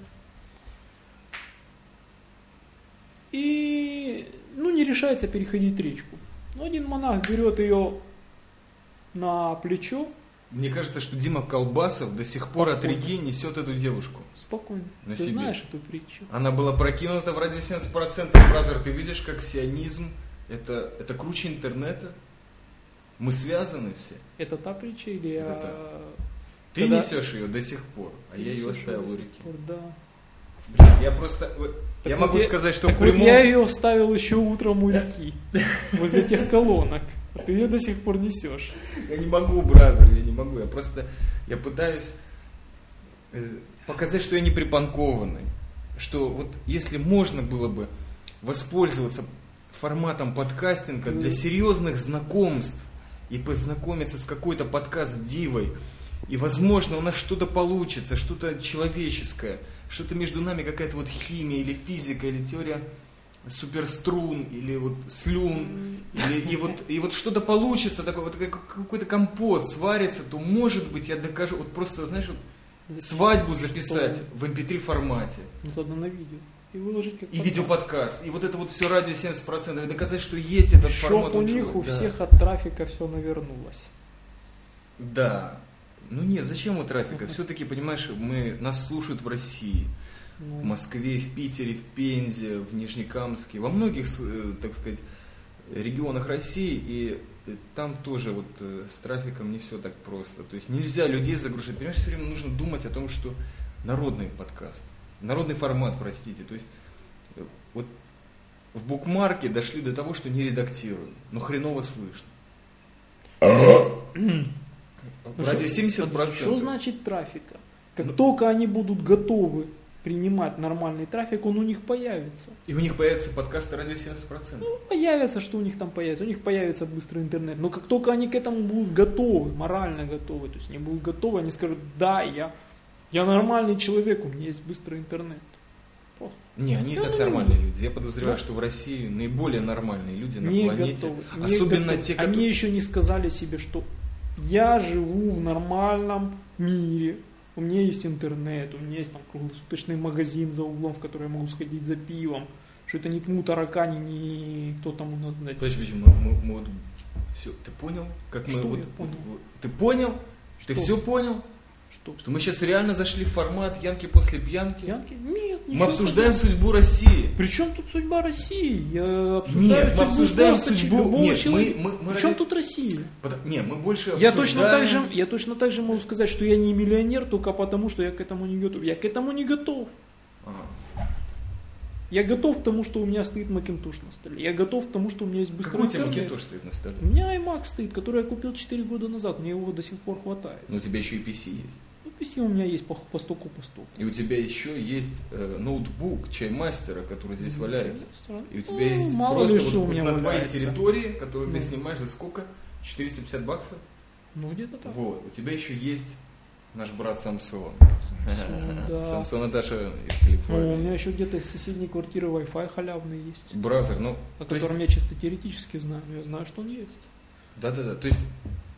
[SPEAKER 2] И, ну, не решается переходить речку. Но один монах берет ее на плечо,
[SPEAKER 1] Мне кажется, что Дима Колбасов до сих пор от
[SPEAKER 2] Спокойно.
[SPEAKER 1] реки несет эту девушку.
[SPEAKER 2] спокойно.
[SPEAKER 1] На
[SPEAKER 2] Ты
[SPEAKER 1] себе.
[SPEAKER 2] знаешь эту притчу?
[SPEAKER 1] Она была прокинута в радио 70%. Бразер, ты видишь, как сионизм, это, это круче интернета. Мы связаны все.
[SPEAKER 2] Это та притча или
[SPEAKER 1] Это
[SPEAKER 2] я...
[SPEAKER 1] Ты
[SPEAKER 2] Когда-
[SPEAKER 1] несешь ее до сих пор, а
[SPEAKER 2] Ты
[SPEAKER 1] я ее оставил у реки.
[SPEAKER 2] пор, Да.
[SPEAKER 1] Блин, я просто... вот
[SPEAKER 2] Так
[SPEAKER 1] я
[SPEAKER 2] вот
[SPEAKER 1] могу
[SPEAKER 2] я-
[SPEAKER 1] сказать, что
[SPEAKER 2] так
[SPEAKER 1] в
[SPEAKER 2] вот
[SPEAKER 1] прямом...
[SPEAKER 2] я ее вставил еще утром у реки, возле тех колонок. А ты ее до сих пор несешь.
[SPEAKER 1] Я не могу, бразер, я не могу. Я просто, я пытаюсь э, показать, что я не припанкованный. Что вот если можно было бы воспользоваться форматом подкастинга для серьезных знакомств и познакомиться с какой-то подкаст-дивой, и, возможно, у нас что-то получится, что-то человеческое, что-то между нами, какая-то вот химия или физика, или теория суперструн, или вот слюн, или, и вот, и вот что-то получится, такой, вот как- какой-то компот сварится, то, может быть, я докажу, вот просто, знаешь, вот свадьбу записать в mp3 формате,
[SPEAKER 2] Ну тогда на видео. И выложить как
[SPEAKER 1] и
[SPEAKER 2] подкаст.
[SPEAKER 1] видеоподкаст, и вот это вот все радио 70%, и доказать, что есть этот формат.
[SPEAKER 2] Чтоб у них у
[SPEAKER 1] Да.
[SPEAKER 2] всех от трафика все навернулось.
[SPEAKER 1] Да. Ну нет, зачем у трафика? Все-таки, понимаешь, мы, нас слушают в России.
[SPEAKER 2] Ну,
[SPEAKER 1] в Москве, в Питере, в Пензе, в Нижнекамске, во многих, э, так сказать, регионах России, и э, там тоже вот э, с трафиком не все так просто. То есть нельзя людей загружать. Понимаешь, все время нужно думать о том, что народный подкаст, народный формат, простите. То есть вот в букмарке дошли до того, что не редактируем, но хреново слышно.
[SPEAKER 2] ну,
[SPEAKER 1] Радио
[SPEAKER 2] что-
[SPEAKER 1] 70%.
[SPEAKER 2] Что значит трафика? Как
[SPEAKER 1] Ну-
[SPEAKER 2] только они будут готовы принимать нормальный трафик, он у них появится.
[SPEAKER 1] И у них появятся подкасты радио 70%.
[SPEAKER 2] Ну, появится, что у них там появится. У них появится быстрый интернет. Но как только они к этому будут готовы, морально готовы, то есть они будут готовы, они скажут, да, я, я нормальный человек, у меня есть быстрый интернет. Просто
[SPEAKER 1] Не, они и
[SPEAKER 2] Ну,
[SPEAKER 1] так
[SPEAKER 2] ну,
[SPEAKER 1] нормальные люди. Я подозреваю,
[SPEAKER 2] Да.
[SPEAKER 1] что в России наиболее нормальные люди на
[SPEAKER 2] не
[SPEAKER 1] планете.
[SPEAKER 2] готовы. не
[SPEAKER 1] Особенно
[SPEAKER 2] готовы.
[SPEAKER 1] те,
[SPEAKER 2] Они
[SPEAKER 1] которые...
[SPEAKER 2] еще не сказали себе, что я живу в нормальном мире, у меня есть интернет, у меня есть там круглосуточный магазин за углом, в который я могу сходить за пивом, что это не тьму таракани, не кто там у нас, знаете,
[SPEAKER 1] Подожди, подожди, мы, мы- мы вот... Все, ты понял? Как мы
[SPEAKER 2] Что я
[SPEAKER 1] вот-
[SPEAKER 2] понял?
[SPEAKER 1] вот- ты понял? Ты
[SPEAKER 2] Что?
[SPEAKER 1] все понял?
[SPEAKER 2] что?
[SPEAKER 1] Что мы сейчас реально зашли в формат Янки после пьянки?
[SPEAKER 2] Янки?
[SPEAKER 1] Мы обсуждаем судьбу России.
[SPEAKER 2] Причем тут судьба России? Я обсуждаю
[SPEAKER 1] Нет, мы
[SPEAKER 2] судьбу
[SPEAKER 1] обсуждаем
[SPEAKER 2] просто
[SPEAKER 1] судьбу-
[SPEAKER 2] любого
[SPEAKER 1] нет, мы-
[SPEAKER 2] человека.
[SPEAKER 1] мы- мы
[SPEAKER 2] Причем
[SPEAKER 1] ради-
[SPEAKER 2] тут Россия?
[SPEAKER 1] Под- Не, мы больше
[SPEAKER 2] Я точно, так
[SPEAKER 1] обсуждаем-
[SPEAKER 2] же, я точно так же могу сказать, что я не миллионер только потому, что я к этому не готов. Я к этому не готов.
[SPEAKER 1] Ага.
[SPEAKER 2] Я готов к тому, что у меня стоит Macintosh на столе. Я готов к тому, что у меня есть быстрый
[SPEAKER 1] Какой у тебя. Macintosh стоит на столе?
[SPEAKER 2] У меня iMac стоит, который я купил 4 года назад. Мне его до сих пор хватает.
[SPEAKER 1] Ну, у тебя еще и PC есть.
[SPEAKER 2] PC у меня есть по, по стоку по стоку.
[SPEAKER 1] И у тебя еще есть э, ноутбук чаймастера, который здесь
[SPEAKER 2] Ну,
[SPEAKER 1] валяется. И у тебя
[SPEAKER 2] Ну,
[SPEAKER 1] есть
[SPEAKER 2] мало
[SPEAKER 1] просто
[SPEAKER 2] ли
[SPEAKER 1] вот,
[SPEAKER 2] что у меня
[SPEAKER 1] на твоей
[SPEAKER 2] валяется.
[SPEAKER 1] территории, которую ты
[SPEAKER 2] Ну.
[SPEAKER 1] снимаешь за сколько? 450 баксов?
[SPEAKER 2] Ну, где-то так.
[SPEAKER 1] Вот, у тебя еще есть наш брат Самсон.
[SPEAKER 2] да.
[SPEAKER 1] Самсон Наташа из
[SPEAKER 2] Ну, у меня
[SPEAKER 1] Калифорнии.
[SPEAKER 2] еще где-то из соседней квартиры Wi-Fi халявный есть.
[SPEAKER 1] Бразер, ну,
[SPEAKER 2] О
[SPEAKER 1] то есть,
[SPEAKER 2] котором я чисто теоретически знаю. Я знаю, что он есть.
[SPEAKER 1] да-да-да, то есть,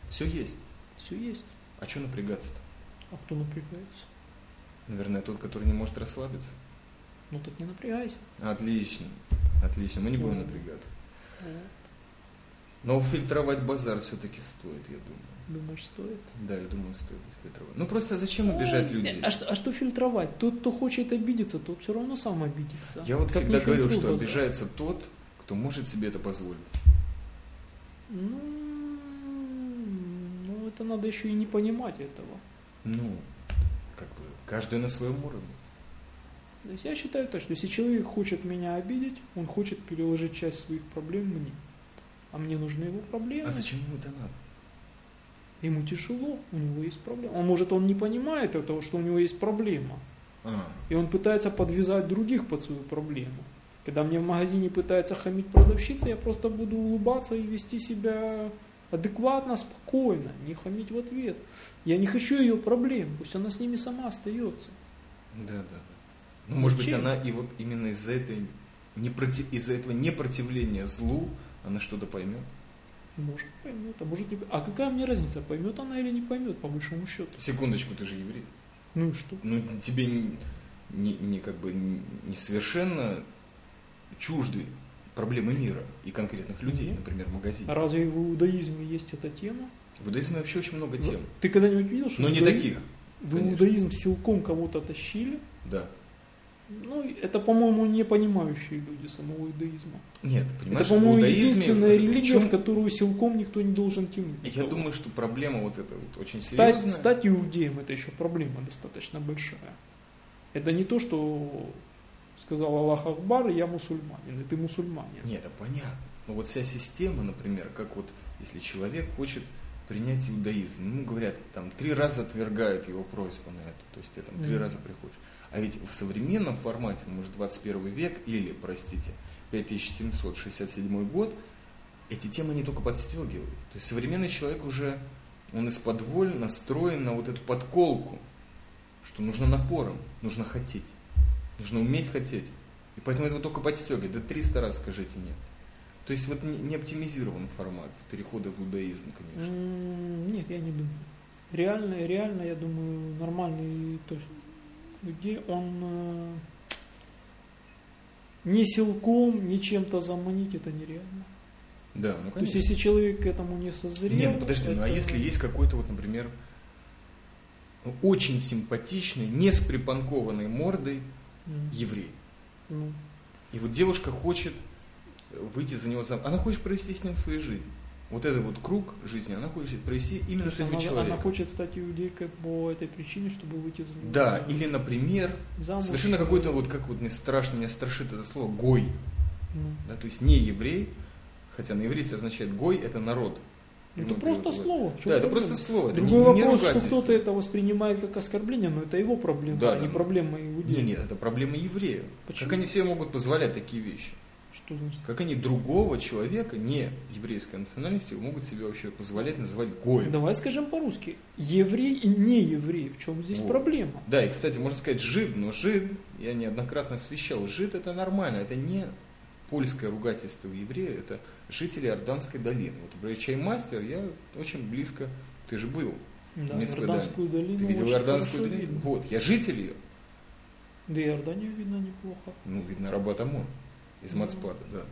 [SPEAKER 1] все есть.
[SPEAKER 2] Все есть.
[SPEAKER 1] А что напрягаться-то?
[SPEAKER 2] А кто напрягается?
[SPEAKER 1] Наверное, тот, который не может расслабиться.
[SPEAKER 2] Ну так не напрягайся.
[SPEAKER 1] Отлично, отлично, мы не будем
[SPEAKER 2] Ну.
[SPEAKER 1] напрягаться.
[SPEAKER 2] Вот.
[SPEAKER 1] Но фильтровать базар все-таки стоит, я думаю.
[SPEAKER 2] Думаешь, стоит?
[SPEAKER 1] Да, я думаю, стоит фильтровать. Ну просто зачем обижать
[SPEAKER 2] Ой,
[SPEAKER 1] людей?
[SPEAKER 2] А что, а что фильтровать? Тот, кто хочет обидеться, тот все равно сам обидится.
[SPEAKER 1] Я вот
[SPEAKER 2] Как
[SPEAKER 1] всегда
[SPEAKER 2] фильтруй
[SPEAKER 1] что
[SPEAKER 2] базар.
[SPEAKER 1] обижается тот, кто может себе это позволить.
[SPEAKER 2] Ну, ну, это надо еще и не понимать этого.
[SPEAKER 1] Ну, как бы, каждый на своем уровне.
[SPEAKER 2] То есть я считаю так, что если человек хочет меня обидеть, он хочет переложить часть своих проблем мне. А мне нужны его проблемы.
[SPEAKER 1] А зачем ему это надо?
[SPEAKER 2] Ему тяжело, у него есть проблема. Он, может, он не понимает этого, что у него есть проблема.
[SPEAKER 1] А,
[SPEAKER 2] И он пытается подвязать других под свою проблему. Когда мне в магазине пытается хамить продавщица, я просто буду улыбаться и вести себя адекватно, спокойно, не хамить в ответ. Я не хочу ее проблем, пусть она с ними сама остается.
[SPEAKER 1] да, да, да. Ну, может быть, она и вот именно из-за этой непроти- из-за этого непротивления злу она что-то поймет.
[SPEAKER 2] Может поймет, а может не поймет. А какая мне разница, поймет она или не поймет, по большому счету.
[SPEAKER 1] Секундочку, ты же еврей.
[SPEAKER 2] Ну и что?
[SPEAKER 1] Ну, тебе не, не, не как бы не совершенно чужды проблемы мира и конкретных людей,
[SPEAKER 2] Нет.
[SPEAKER 1] например, в магазине.
[SPEAKER 2] А разве в иудаизме есть эта тема?
[SPEAKER 1] В иудаизме вообще очень много тем,
[SPEAKER 2] Ты когда-нибудь видел, что
[SPEAKER 1] но
[SPEAKER 2] в
[SPEAKER 1] не таких.
[SPEAKER 2] в
[SPEAKER 1] конечно.
[SPEAKER 2] иудаизм силком кого-то тащили?
[SPEAKER 1] Да.
[SPEAKER 2] Ну, это, по-моему, не понимающие люди самого иудаизма.
[SPEAKER 1] Нет, понимаешь,
[SPEAKER 2] это, по-моему,
[SPEAKER 1] в иудаизме
[SPEAKER 2] единственная религия, в которую силком никто не должен тянуть.
[SPEAKER 1] Я думаю, что проблема вот эта вот очень
[SPEAKER 2] стать,
[SPEAKER 1] серьезная.
[SPEAKER 2] стать иудеем это еще проблема достаточно большая. Это не то, что сказал Аллах Акбар, я мусульманин, и ты мусульманин.
[SPEAKER 1] Нет, это понятно. Но вот вся система, например, как вот если человек хочет принять иудаизм, ему говорят, там три раза отвергают его просьбу на это, то есть ты там три
[SPEAKER 2] Мгм.
[SPEAKER 1] раза приходишь. А ведь в современном формате, может, 21 век или, простите, 5767 год, эти темы не только подстегивают. То есть современный человек уже, он из-под воль настроен на вот эту подколку, что нужно напором, нужно хотеть, нужно уметь хотеть. И поэтому это только подстегивает. Да 300 раз скажите нет. То есть вот не, не оптимизирован формат перехода в иудаизм, конечно.
[SPEAKER 2] Нет, я не думаю. Реально, реально, я думаю, нормальный то есть, людей, он э, ни силком, ни чем-то заманить, это нереально.
[SPEAKER 1] Да, ну
[SPEAKER 2] То есть,
[SPEAKER 1] конечно.
[SPEAKER 2] если человек к этому не созрел...
[SPEAKER 1] Нет, ну подожди, ну а
[SPEAKER 2] это-
[SPEAKER 1] если есть какой-то вот, например, очень симпатичный, не с припанкованной мордой
[SPEAKER 2] М,
[SPEAKER 1] еврей.
[SPEAKER 2] ну,
[SPEAKER 1] И вот девушка хочет выйти за него замуж. Она хочет провести с ним свою жизнь. Вот этот вот круг жизни она хочет провести именно с этим
[SPEAKER 2] она,
[SPEAKER 1] человеком.
[SPEAKER 2] она хочет стать иудейкой по этой причине, чтобы выйти за него
[SPEAKER 1] Да, или, например,
[SPEAKER 2] Замуж.
[SPEAKER 1] совершенно какой-то вот, как вот мне страшно, меня страшит это слово, гой.
[SPEAKER 2] Ну,
[SPEAKER 1] Да, то есть не еврей, хотя на иврите означает гой, это народ.
[SPEAKER 2] Это
[SPEAKER 1] Ну,
[SPEAKER 2] просто
[SPEAKER 1] вот-
[SPEAKER 2] слово.
[SPEAKER 1] Да, это просто слово, это
[SPEAKER 2] Другой
[SPEAKER 1] не, не
[SPEAKER 2] вопрос, что
[SPEAKER 1] ругательство.
[SPEAKER 2] кто-то это воспринимает как оскорбление, но это его проблема,
[SPEAKER 1] Да,
[SPEAKER 2] а не
[SPEAKER 1] да.
[SPEAKER 2] проблема иудея.
[SPEAKER 1] Не, нет, это проблема евреев.
[SPEAKER 2] Почему?
[SPEAKER 1] Как они себе могут позволять такие вещи?
[SPEAKER 2] Что значит?
[SPEAKER 1] Как они другого человека, не еврейской национальности, могут себе вообще позволять называть гоем?
[SPEAKER 2] Давай скажем по-русски. Еврей и не еврей. В чем здесь
[SPEAKER 1] Вот.
[SPEAKER 2] проблема?
[SPEAKER 1] Да, и, кстати, можно сказать жид, но жид, я неоднократно освещал, жид это нормально, это не польское ругательство еврея, это жители Орданской долины. Вот, например, чаймастер, я очень близко, ты же был,
[SPEAKER 2] Да,
[SPEAKER 1] Минскую
[SPEAKER 2] Иорданскую долину
[SPEAKER 1] ты видел
[SPEAKER 2] хорошо
[SPEAKER 1] долину?
[SPEAKER 2] видно.
[SPEAKER 1] Вот, я житель ее,
[SPEAKER 2] Да и Иорданию видно неплохо.
[SPEAKER 1] ну, видно, Рабат Амон из
[SPEAKER 2] Ну.
[SPEAKER 1] Мацпада, да.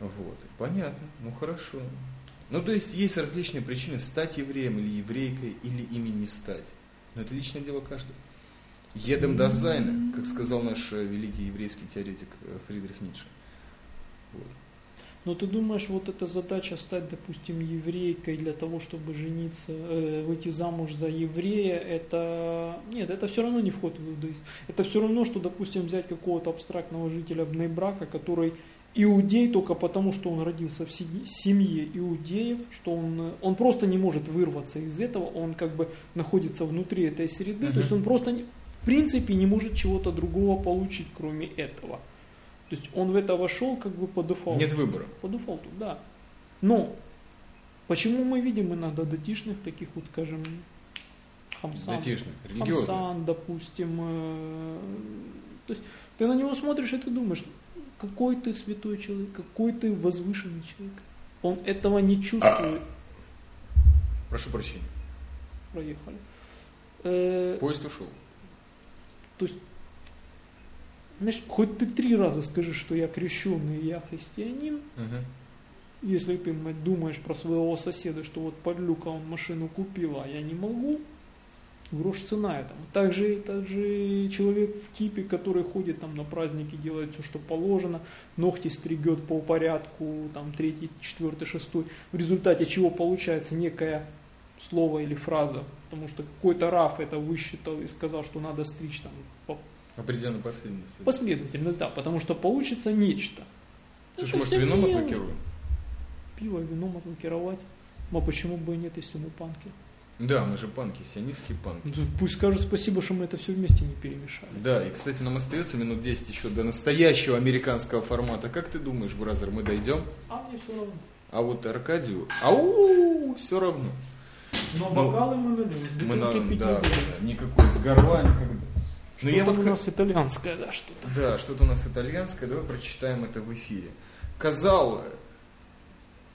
[SPEAKER 1] Вот, понятно, ну хорошо. Ну, то есть есть различные причины стать евреем или еврейкой, или ими не стать. Но это личное дело каждого. Едем до Зайна, как сказал наш э, великий еврейский теоретик э, Фридрих Ницше. Вот.
[SPEAKER 2] Но ты думаешь, вот эта задача стать, допустим, еврейкой для того, чтобы жениться, э, выйти замуж за еврея, это... Нет, это все равно не вход в иудаизм. Это все равно, что, допустим, взять какого-то абстрактного жителя брака, который иудей только потому, что он родился в семье иудеев, что он, он просто не может вырваться из этого, он как бы находится внутри этой среды,
[SPEAKER 1] Мгм.
[SPEAKER 2] то есть он просто, в принципе, не может чего-то другого получить, кроме этого. То есть он в это вошел как бы по дефолту.
[SPEAKER 1] Нет выбора.
[SPEAKER 2] По дефолту, да. Но почему мы видим иногда датишных, таких вот, скажем, хамсан,
[SPEAKER 1] религиозных.
[SPEAKER 2] хамсан, допустим, э, то есть ты на него смотришь и ты думаешь, какой ты святой человек, какой ты возвышенный человек. Он этого не чувствует.
[SPEAKER 1] Прошу прощения.
[SPEAKER 2] Проехали. Э,
[SPEAKER 1] Поезд ушел.
[SPEAKER 2] То есть, знаешь, хоть ты три раза скажи, что я крещенный, я христианин,
[SPEAKER 1] Мгм.
[SPEAKER 2] если ты думаешь про своего соседа, что вот подлюка он машину купил, а я не могу, грош цена этому. Также, также человек в кипе, который ходит там на праздники, делает все, что положено, ногти стригет по порядку, там третий, четвертый, шестой, в результате чего получается некое слово или фраза, потому что какой-то раф это высчитал и сказал, что надо стричь там по
[SPEAKER 1] Определенную последовательность.
[SPEAKER 2] последовательность, да, потому что получится нечто.
[SPEAKER 1] Слушай,
[SPEAKER 2] Это
[SPEAKER 1] может, вином
[SPEAKER 2] мелочь.
[SPEAKER 1] отлакируем?
[SPEAKER 2] Пиво, вином отлакировать. А почему бы и нет, если мы панки?
[SPEAKER 1] Да, мы же панки, сионистские панки.
[SPEAKER 2] Ну, Пусть скажут спасибо, что мы это все вместе не перемешали.
[SPEAKER 1] Да, и, кстати, нам остается минут 10 еще до настоящего американского формата. Как ты думаешь, Бразер, мы дойдем?
[SPEAKER 2] А мне все равно.
[SPEAKER 1] А вот Аркадию, ау, все равно.
[SPEAKER 2] Но
[SPEAKER 1] Ну,
[SPEAKER 2] бокалы мы налили,
[SPEAKER 1] Мы на, да, никакой с горла, никогда.
[SPEAKER 2] Что
[SPEAKER 1] Ну, я вот
[SPEAKER 2] у нас итальянское, да, что-то.
[SPEAKER 1] Да, что-то у нас итальянское, давай прочитаем это в эфире. Казал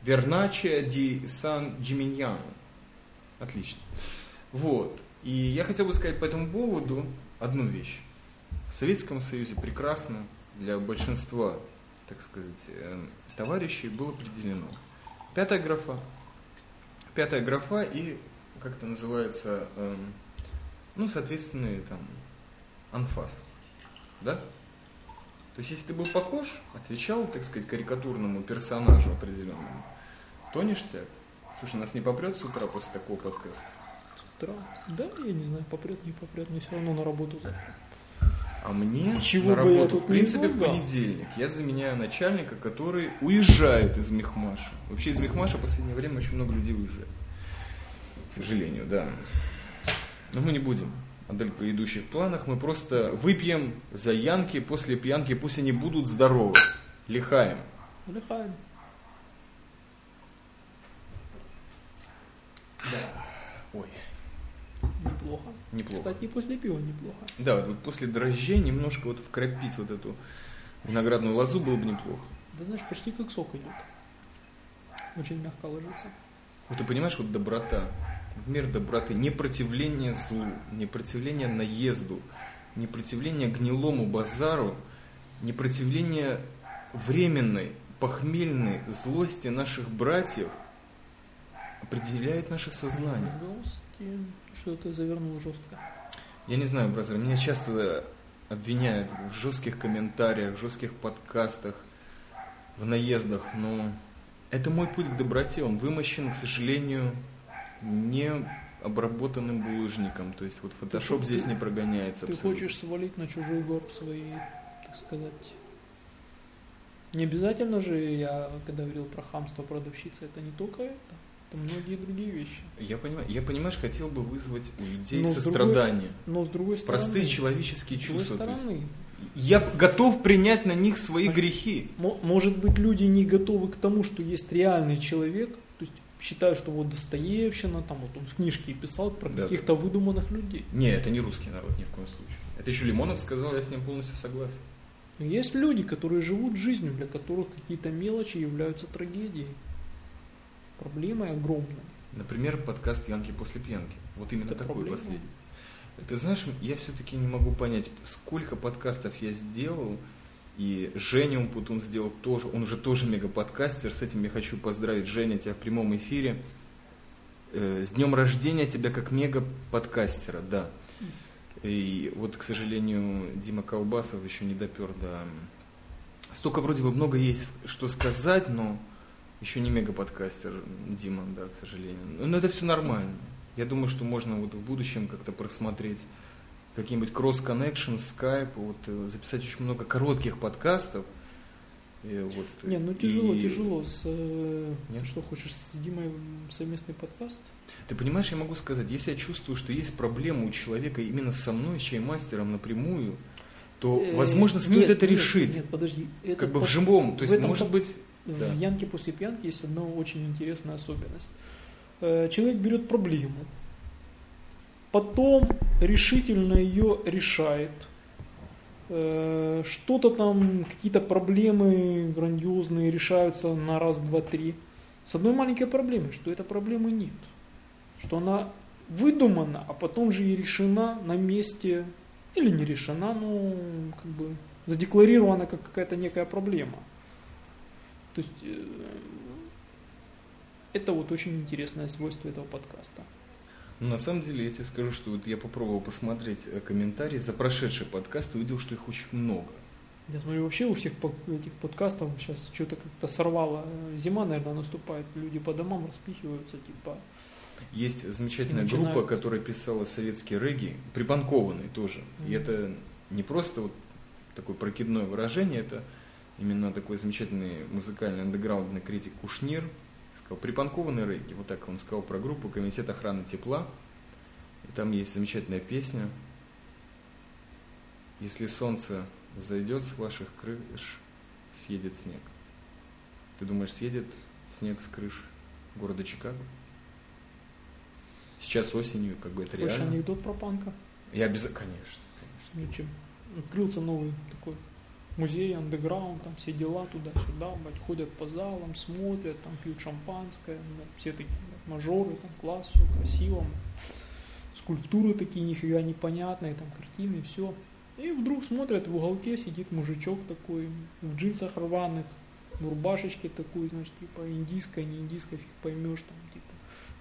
[SPEAKER 1] Верначе ди Сан Джиминьяно. Отлично. Вот. И я хотел бы сказать по этому поводу одну вещь. В Советском Союзе прекрасно для большинства, так сказать, э, товарищей было определено. Пятая графа. Пятая графа и, как это называется, эм, ну, соответственные там анфас. Да? То есть, если ты был похож, отвечал, так сказать, карикатурному персонажу определенному, то ништяк. Слушай, нас не попрет с утра после такого подкаста?
[SPEAKER 2] С утра. Да, я не знаю, попрет, не попрет, мне все равно на работу.
[SPEAKER 1] А мне
[SPEAKER 2] Чего
[SPEAKER 1] на работу, в принципе, в понедельник я заменяю начальника, который уезжает из Мехмаша. Вообще из Мехмаша в последнее время очень много людей уезжает. К сожалению, да. Но мы не будем о далеко идущих планах. Мы просто выпьем за янки, после пьянки пусть они будут здоровы. Лихаем.
[SPEAKER 2] Лихаем.
[SPEAKER 1] Ой,
[SPEAKER 2] Неплохо.
[SPEAKER 1] неплохо.
[SPEAKER 2] Кстати, и после пива неплохо.
[SPEAKER 1] Да, вот после дрожжей немножко вот вкрапить вот эту виноградную лозу было бы неплохо.
[SPEAKER 2] Да знаешь, почти как сок идет. Очень мягко ложится.
[SPEAKER 1] Вот ты понимаешь, вот доброта, мир доброты, непротивление злу, непротивление наезду, непротивление гнилому базару, непротивление временной, похмельной злости наших братьев определяет наше сознание.
[SPEAKER 2] Господи, что ты завернул жестко.
[SPEAKER 1] Я не знаю, бразер, меня часто обвиняют в жестких комментариях, в жестких подкастах, в наездах, но это мой путь к доброте. Он вымощен, к сожалению, не обработанным булыжником. То есть вот фотошоп здесь не прогоняется
[SPEAKER 2] Ты
[SPEAKER 1] абсолютно.
[SPEAKER 2] хочешь свалить на чужой горб свои, так сказать. Не обязательно же я, когда говорил про хамство продавщицы, это не только это, это многие другие вещи.
[SPEAKER 1] Я понимаю, я понимаешь, хотел бы вызвать у людей
[SPEAKER 2] Но с
[SPEAKER 1] сострадание,
[SPEAKER 2] Но с другой стороны,
[SPEAKER 1] простые человеческие
[SPEAKER 2] с другой
[SPEAKER 1] чувства. Есть
[SPEAKER 2] стороны,
[SPEAKER 1] я готов принять на них свои грехи.
[SPEAKER 2] мо- может быть люди не готовы к тому, что есть реальный человек, есть считают, что вот Достоевщина, там вот он в книжке писал про
[SPEAKER 1] Да,
[SPEAKER 2] каких-то выдуманных людей.
[SPEAKER 1] Не, это не русский народ ни в коем случае. Это еще Лимонов сказал, я с ним полностью согласен.
[SPEAKER 2] Но есть люди, которые живут жизнью, для которых какие-то мелочи являются трагедией, проблемой огромной.
[SPEAKER 1] Например, подкаст «Янки после пьянки». Вот именно
[SPEAKER 2] Это
[SPEAKER 1] такой
[SPEAKER 2] проблема.
[SPEAKER 1] последний. Ты знаешь, я все-таки не могу понять, сколько подкастов я сделал, и Женя Умпутун сделал тоже, он же тоже мега-подкастер, с этим я хочу поздравить Женя, тебя в прямом эфире. Э, С днем рождения тебя как мега-подкастера, да. И вот, к сожалению, Дима Колбасов еще не допер до... Столько вроде бы много есть что сказать, но еще не мега-подкастер Дима, да, к сожалению. Но это все нормально. Я думаю, что можно вот в будущем как-то просмотреть какие-нибудь кросс-коннекшн, скайп, вот, э, записать очень много коротких подкастов. И вот,
[SPEAKER 2] Не, ну тяжело,
[SPEAKER 1] и-
[SPEAKER 2] тяжело. С, э,
[SPEAKER 1] Нет?
[SPEAKER 2] Что хочешь с Димой совместный подкаст?
[SPEAKER 1] Ты понимаешь, я могу сказать, если я чувствую, что есть проблема у человека именно со мной, с чаймастером напрямую, то,
[SPEAKER 2] Э,
[SPEAKER 1] возможно, стоит
[SPEAKER 2] нет,
[SPEAKER 1] это
[SPEAKER 2] нет,
[SPEAKER 1] решить.
[SPEAKER 2] Нет, подожди. Это
[SPEAKER 1] как бы в живом. То есть,
[SPEAKER 2] этом
[SPEAKER 1] может быть, да.
[SPEAKER 2] В Янке после пьянки есть одна очень интересная особенность. Э, Человек берет проблему, потом решительно ее решает. Э, Что-то там, какие-то проблемы грандиозные решаются на раз, два, три. С одной маленькой проблемой, что этой проблемы нет. Что она выдумана, а потом же и решена на месте, или не решена, но как бы задекларирована как какая-то некая проблема. То есть э, Это вот очень интересное свойство этого подкаста.
[SPEAKER 1] Ну, на самом деле, я тебе скажу, что вот я попробовал посмотреть э, комментарии за прошедший подкаст и увидел, что их очень много.
[SPEAKER 2] Я смотрю, вообще у всех этих подкастов сейчас что-то как-то сорвало. Зима, наверное, наступает. Люди по домам распихиваются, типа.
[SPEAKER 1] Есть замечательная
[SPEAKER 2] И
[SPEAKER 1] группа, которая писала советский регги, припанкованный тоже. И
[SPEAKER 2] Мгм.
[SPEAKER 1] это не просто вот такое прокидное выражение, это именно такой замечательный музыкальный андеграундный критик Кушнир сказал припанкованный регги. Вот так он сказал про группу Комитет охраны тепла. И там есть замечательная песня. Если солнце зайдет с ваших крыш, съедет снег. Ты думаешь, съедет снег с крыш города Чикаго? Сейчас осенью, как бы это
[SPEAKER 2] Больше
[SPEAKER 1] реально.
[SPEAKER 2] анекдот про панка.
[SPEAKER 1] Я без... Конечно, конечно.
[SPEAKER 2] Ничем. Открылся новый такой музей, андеграунд, там все дела туда-сюда, бать, ходят по залам, смотрят, там пьют шампанское, ну, все такие мажоры, там класс, все красиво, скульптуры такие нифига непонятные, там картины, все. И вдруг смотрят, в уголке сидит мужичок такой, в джинсах рваных, в рубашечке такой, значит, типа индийская, не индийская, фиг поймешь, там, типа,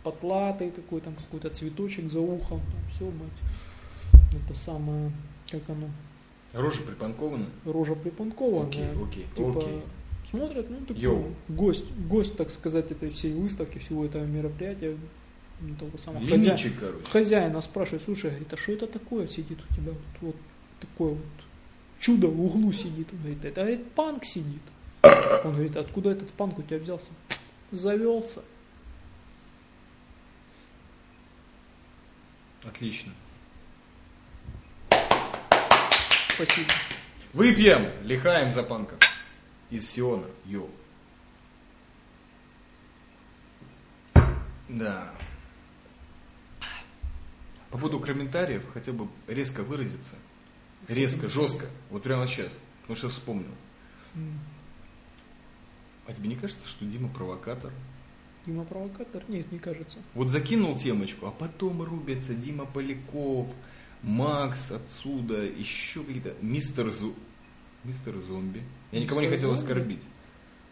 [SPEAKER 2] потлатый такой, там какой-то цветочек за ухом, там все, мать. Это самое, как оно,
[SPEAKER 1] Рожа припанкована?
[SPEAKER 2] рожа припанкованная.
[SPEAKER 1] Окей, окей,
[SPEAKER 2] типа,
[SPEAKER 1] окей.
[SPEAKER 2] смотрят, ну, такой
[SPEAKER 1] Йоу.
[SPEAKER 2] гость, гость, так сказать, этой всей выставки, всего этого мероприятия, ну, того самого хозя-
[SPEAKER 1] Лимитчик, короче.
[SPEAKER 2] хозяина спрашивает, слушай, говорит, а что это такое сидит у тебя, вот, вот такое вот чудо в углу сидит, он говорит, это, говорит, панк сидит. Он говорит, откуда этот панк у тебя взялся? Завелся.
[SPEAKER 1] Отлично.
[SPEAKER 2] Спасибо.
[SPEAKER 1] Выпьем! Лихаем за панка. Из Сиона. Йоу. Да. По поводу комментариев хотел бы резко выразиться. Резко, жестко. Вот прямо сейчас. Потому что вспомнил. А тебе не кажется, что Дима провокатор?
[SPEAKER 2] Дима провокатор? Нет, не кажется.
[SPEAKER 1] Вот закинул темочку, а потом рубятся Дима Поляков, Макс отсюда, еще какие-то... Мистер Зу... Мистер Зомби. Я никого не
[SPEAKER 2] Мистер
[SPEAKER 1] хотел
[SPEAKER 2] Зомби?
[SPEAKER 1] оскорбить.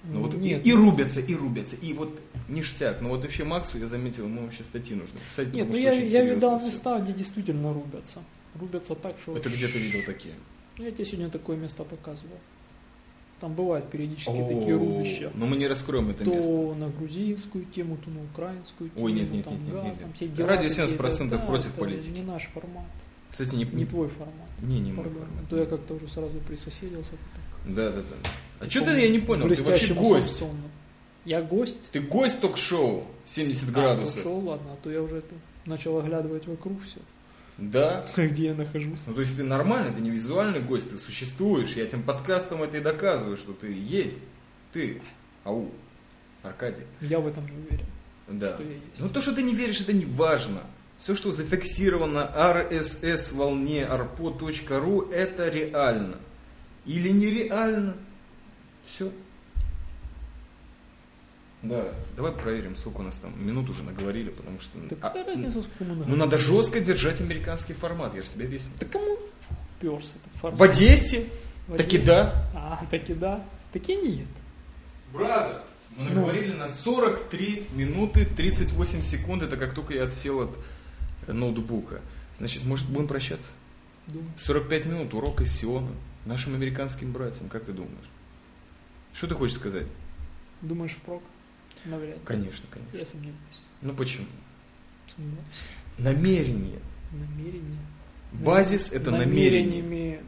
[SPEAKER 1] Ну вот
[SPEAKER 2] нет,
[SPEAKER 1] и, и рубятся, и рубятся. И вот ништяк. Но вот вообще Максу, я заметил, ему вообще статьи нужно писать,
[SPEAKER 2] нет ну я, я видал
[SPEAKER 1] всё.
[SPEAKER 2] места, где действительно рубятся. Рубятся так, что...
[SPEAKER 1] Это где ты видел такие?
[SPEAKER 2] Ну, Я тебе сегодня такое место показывал. Там бывают периодически
[SPEAKER 1] О,
[SPEAKER 2] такие рубища.
[SPEAKER 1] Но мы не раскроем это
[SPEAKER 2] то
[SPEAKER 1] место.
[SPEAKER 2] на грузинскую тему, то на украинскую тему.
[SPEAKER 1] Ой, нет, нет,
[SPEAKER 2] там
[SPEAKER 1] нет, нет,
[SPEAKER 2] газ,
[SPEAKER 1] нет,
[SPEAKER 2] там
[SPEAKER 1] нет.
[SPEAKER 2] все дела
[SPEAKER 1] Радио
[SPEAKER 2] какие-то.
[SPEAKER 1] 70%
[SPEAKER 2] Да,
[SPEAKER 1] против
[SPEAKER 2] это
[SPEAKER 1] политики.
[SPEAKER 2] Не наш формат,
[SPEAKER 1] Кстати, не,
[SPEAKER 2] не твой формат.
[SPEAKER 1] Не, не мой
[SPEAKER 2] Пардон.
[SPEAKER 1] формат.
[SPEAKER 2] То я как-то уже сразу присоседился. так.
[SPEAKER 1] Да, да, да. А что ты, я не понял, ты вообще гость.
[SPEAKER 2] Самсону. Я гость?
[SPEAKER 1] Ты гость ток-шоу 70 градусов.
[SPEAKER 2] А, ну, шел, ладно, а то я уже это, начал оглядывать вокруг все.
[SPEAKER 1] Да?
[SPEAKER 2] Где я нахожусь.
[SPEAKER 1] Ну, то есть ты нормальный, ты не визуальный гость, ты существуешь. Я этим подкастом это и доказываю, что ты есть. Ты. Ау. Аркадий.
[SPEAKER 2] Я в этом не уверен.
[SPEAKER 1] Да.
[SPEAKER 2] Что я есть.
[SPEAKER 1] Ну, то, что ты не веришь, это не важно. Все, что зафиксировано RSS волне arpo.ru, это реально. Или нереально. Все. Да, давай проверим, сколько у нас там минут уже наговорили, потому что...
[SPEAKER 2] Так
[SPEAKER 1] А,
[SPEAKER 2] какая разница, сколько мы
[SPEAKER 1] ну,
[SPEAKER 2] наговорили?
[SPEAKER 1] надо жестко держать американский формат, я же тебе объяснил.
[SPEAKER 2] Да кому перся этот формат?
[SPEAKER 1] В Одессе?
[SPEAKER 2] В
[SPEAKER 1] Таки
[SPEAKER 2] Одессе?
[SPEAKER 1] да.
[SPEAKER 2] А, таки да. Таки нет.
[SPEAKER 1] Бразер, мы
[SPEAKER 2] Ну.
[SPEAKER 1] наговорили на 43 минуты 38 секунд, это как только я отсел от ноутбука. Значит, может, будем прощаться?
[SPEAKER 2] Думаю.
[SPEAKER 1] 45 минут урок из Сиона нашим американским братьям, как ты думаешь? Что ты хочешь сказать?
[SPEAKER 2] Думаешь, впрок? Навряд ли.
[SPEAKER 1] Конечно, конечно.
[SPEAKER 2] Я сомневаюсь.
[SPEAKER 1] Ну почему?
[SPEAKER 2] Сомневаюсь.
[SPEAKER 1] Намерение.
[SPEAKER 2] Намерение.
[SPEAKER 1] Базис это намерение.
[SPEAKER 2] Намерениями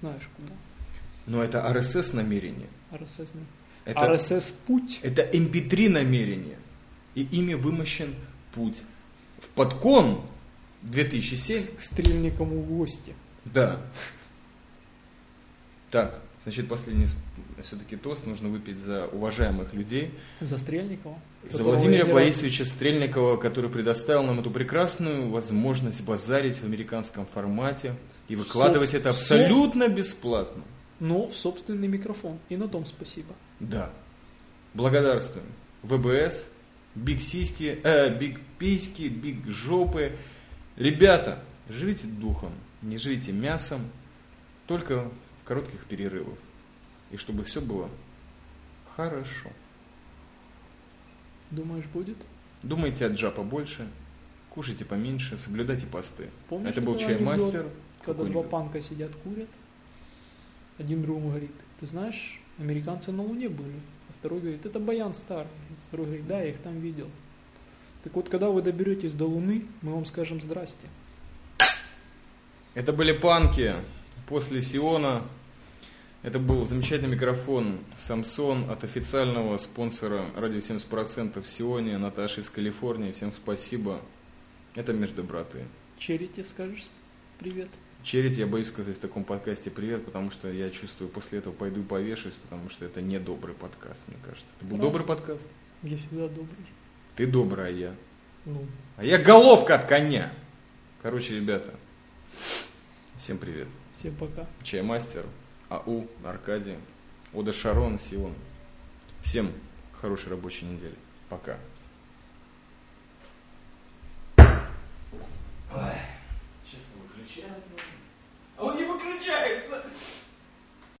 [SPEAKER 2] знаешь куда.
[SPEAKER 1] Но это RSS намерение.
[SPEAKER 2] RSS. не-
[SPEAKER 1] Это,
[SPEAKER 2] RSS путь.
[SPEAKER 1] это MP3 намерение. И ими вымощен путь. В подкон 2007
[SPEAKER 2] К стрельникам в гости.
[SPEAKER 1] Да. Так, значит, последний все-таки тост нужно выпить за уважаемых людей.
[SPEAKER 2] За Стрельникова.
[SPEAKER 1] За Владимира
[SPEAKER 2] я
[SPEAKER 1] Борисовича Стрельникова, который предоставил нам эту прекрасную возможность базарить в американском формате и выкладывать
[SPEAKER 2] Соб-
[SPEAKER 1] это абсолютно бесплатно.
[SPEAKER 2] Но в собственный микрофон. И на том спасибо.
[SPEAKER 1] Да. Благодарствуем. ВБС, Big Сиськи, э, Big Письки, Big Жопы. Ребята, живите духом, не живите мясом, только в коротких перерывах. И чтобы все было хорошо.
[SPEAKER 2] Думаешь, будет?
[SPEAKER 1] Думайте от джа побольше, кушайте поменьше, соблюдайте посты.
[SPEAKER 2] Помнишь
[SPEAKER 1] Это был чай-мастер.
[SPEAKER 2] Когда два панка сидят, курят, один другому говорит, ты знаешь, американцы на Луне были. Второй говорит, это баян старый. Второй говорит, да, я их там видел. Так вот, когда вы доберетесь до Луны, мы вам скажем здрасте.
[SPEAKER 1] Это были панки после Сиона. Это был замечательный микрофон Samsung от официального спонсора радио 70% в Сионе, Наташи из Калифорнии. Всем спасибо. Это между браты.
[SPEAKER 2] Черити скажешь привет.
[SPEAKER 1] Черить я боюсь сказать в таком подкасте привет, потому что я чувствую, после этого пойду и повешусь, потому что это не добрый подкаст, мне кажется. Это был
[SPEAKER 2] Раз.
[SPEAKER 1] добрый подкаст?
[SPEAKER 2] Я всегда добрый.
[SPEAKER 1] Ты добрый, а я.
[SPEAKER 2] Ну,
[SPEAKER 1] А я головка от коня. Короче, ребята, всем привет.
[SPEAKER 2] всем пока.
[SPEAKER 1] Чаймастер, АУ, Аркадий, Ода Шарон, Сион. Всем хорошей рабочей недели. Пока. Сейчас выключаем. А он не выключается!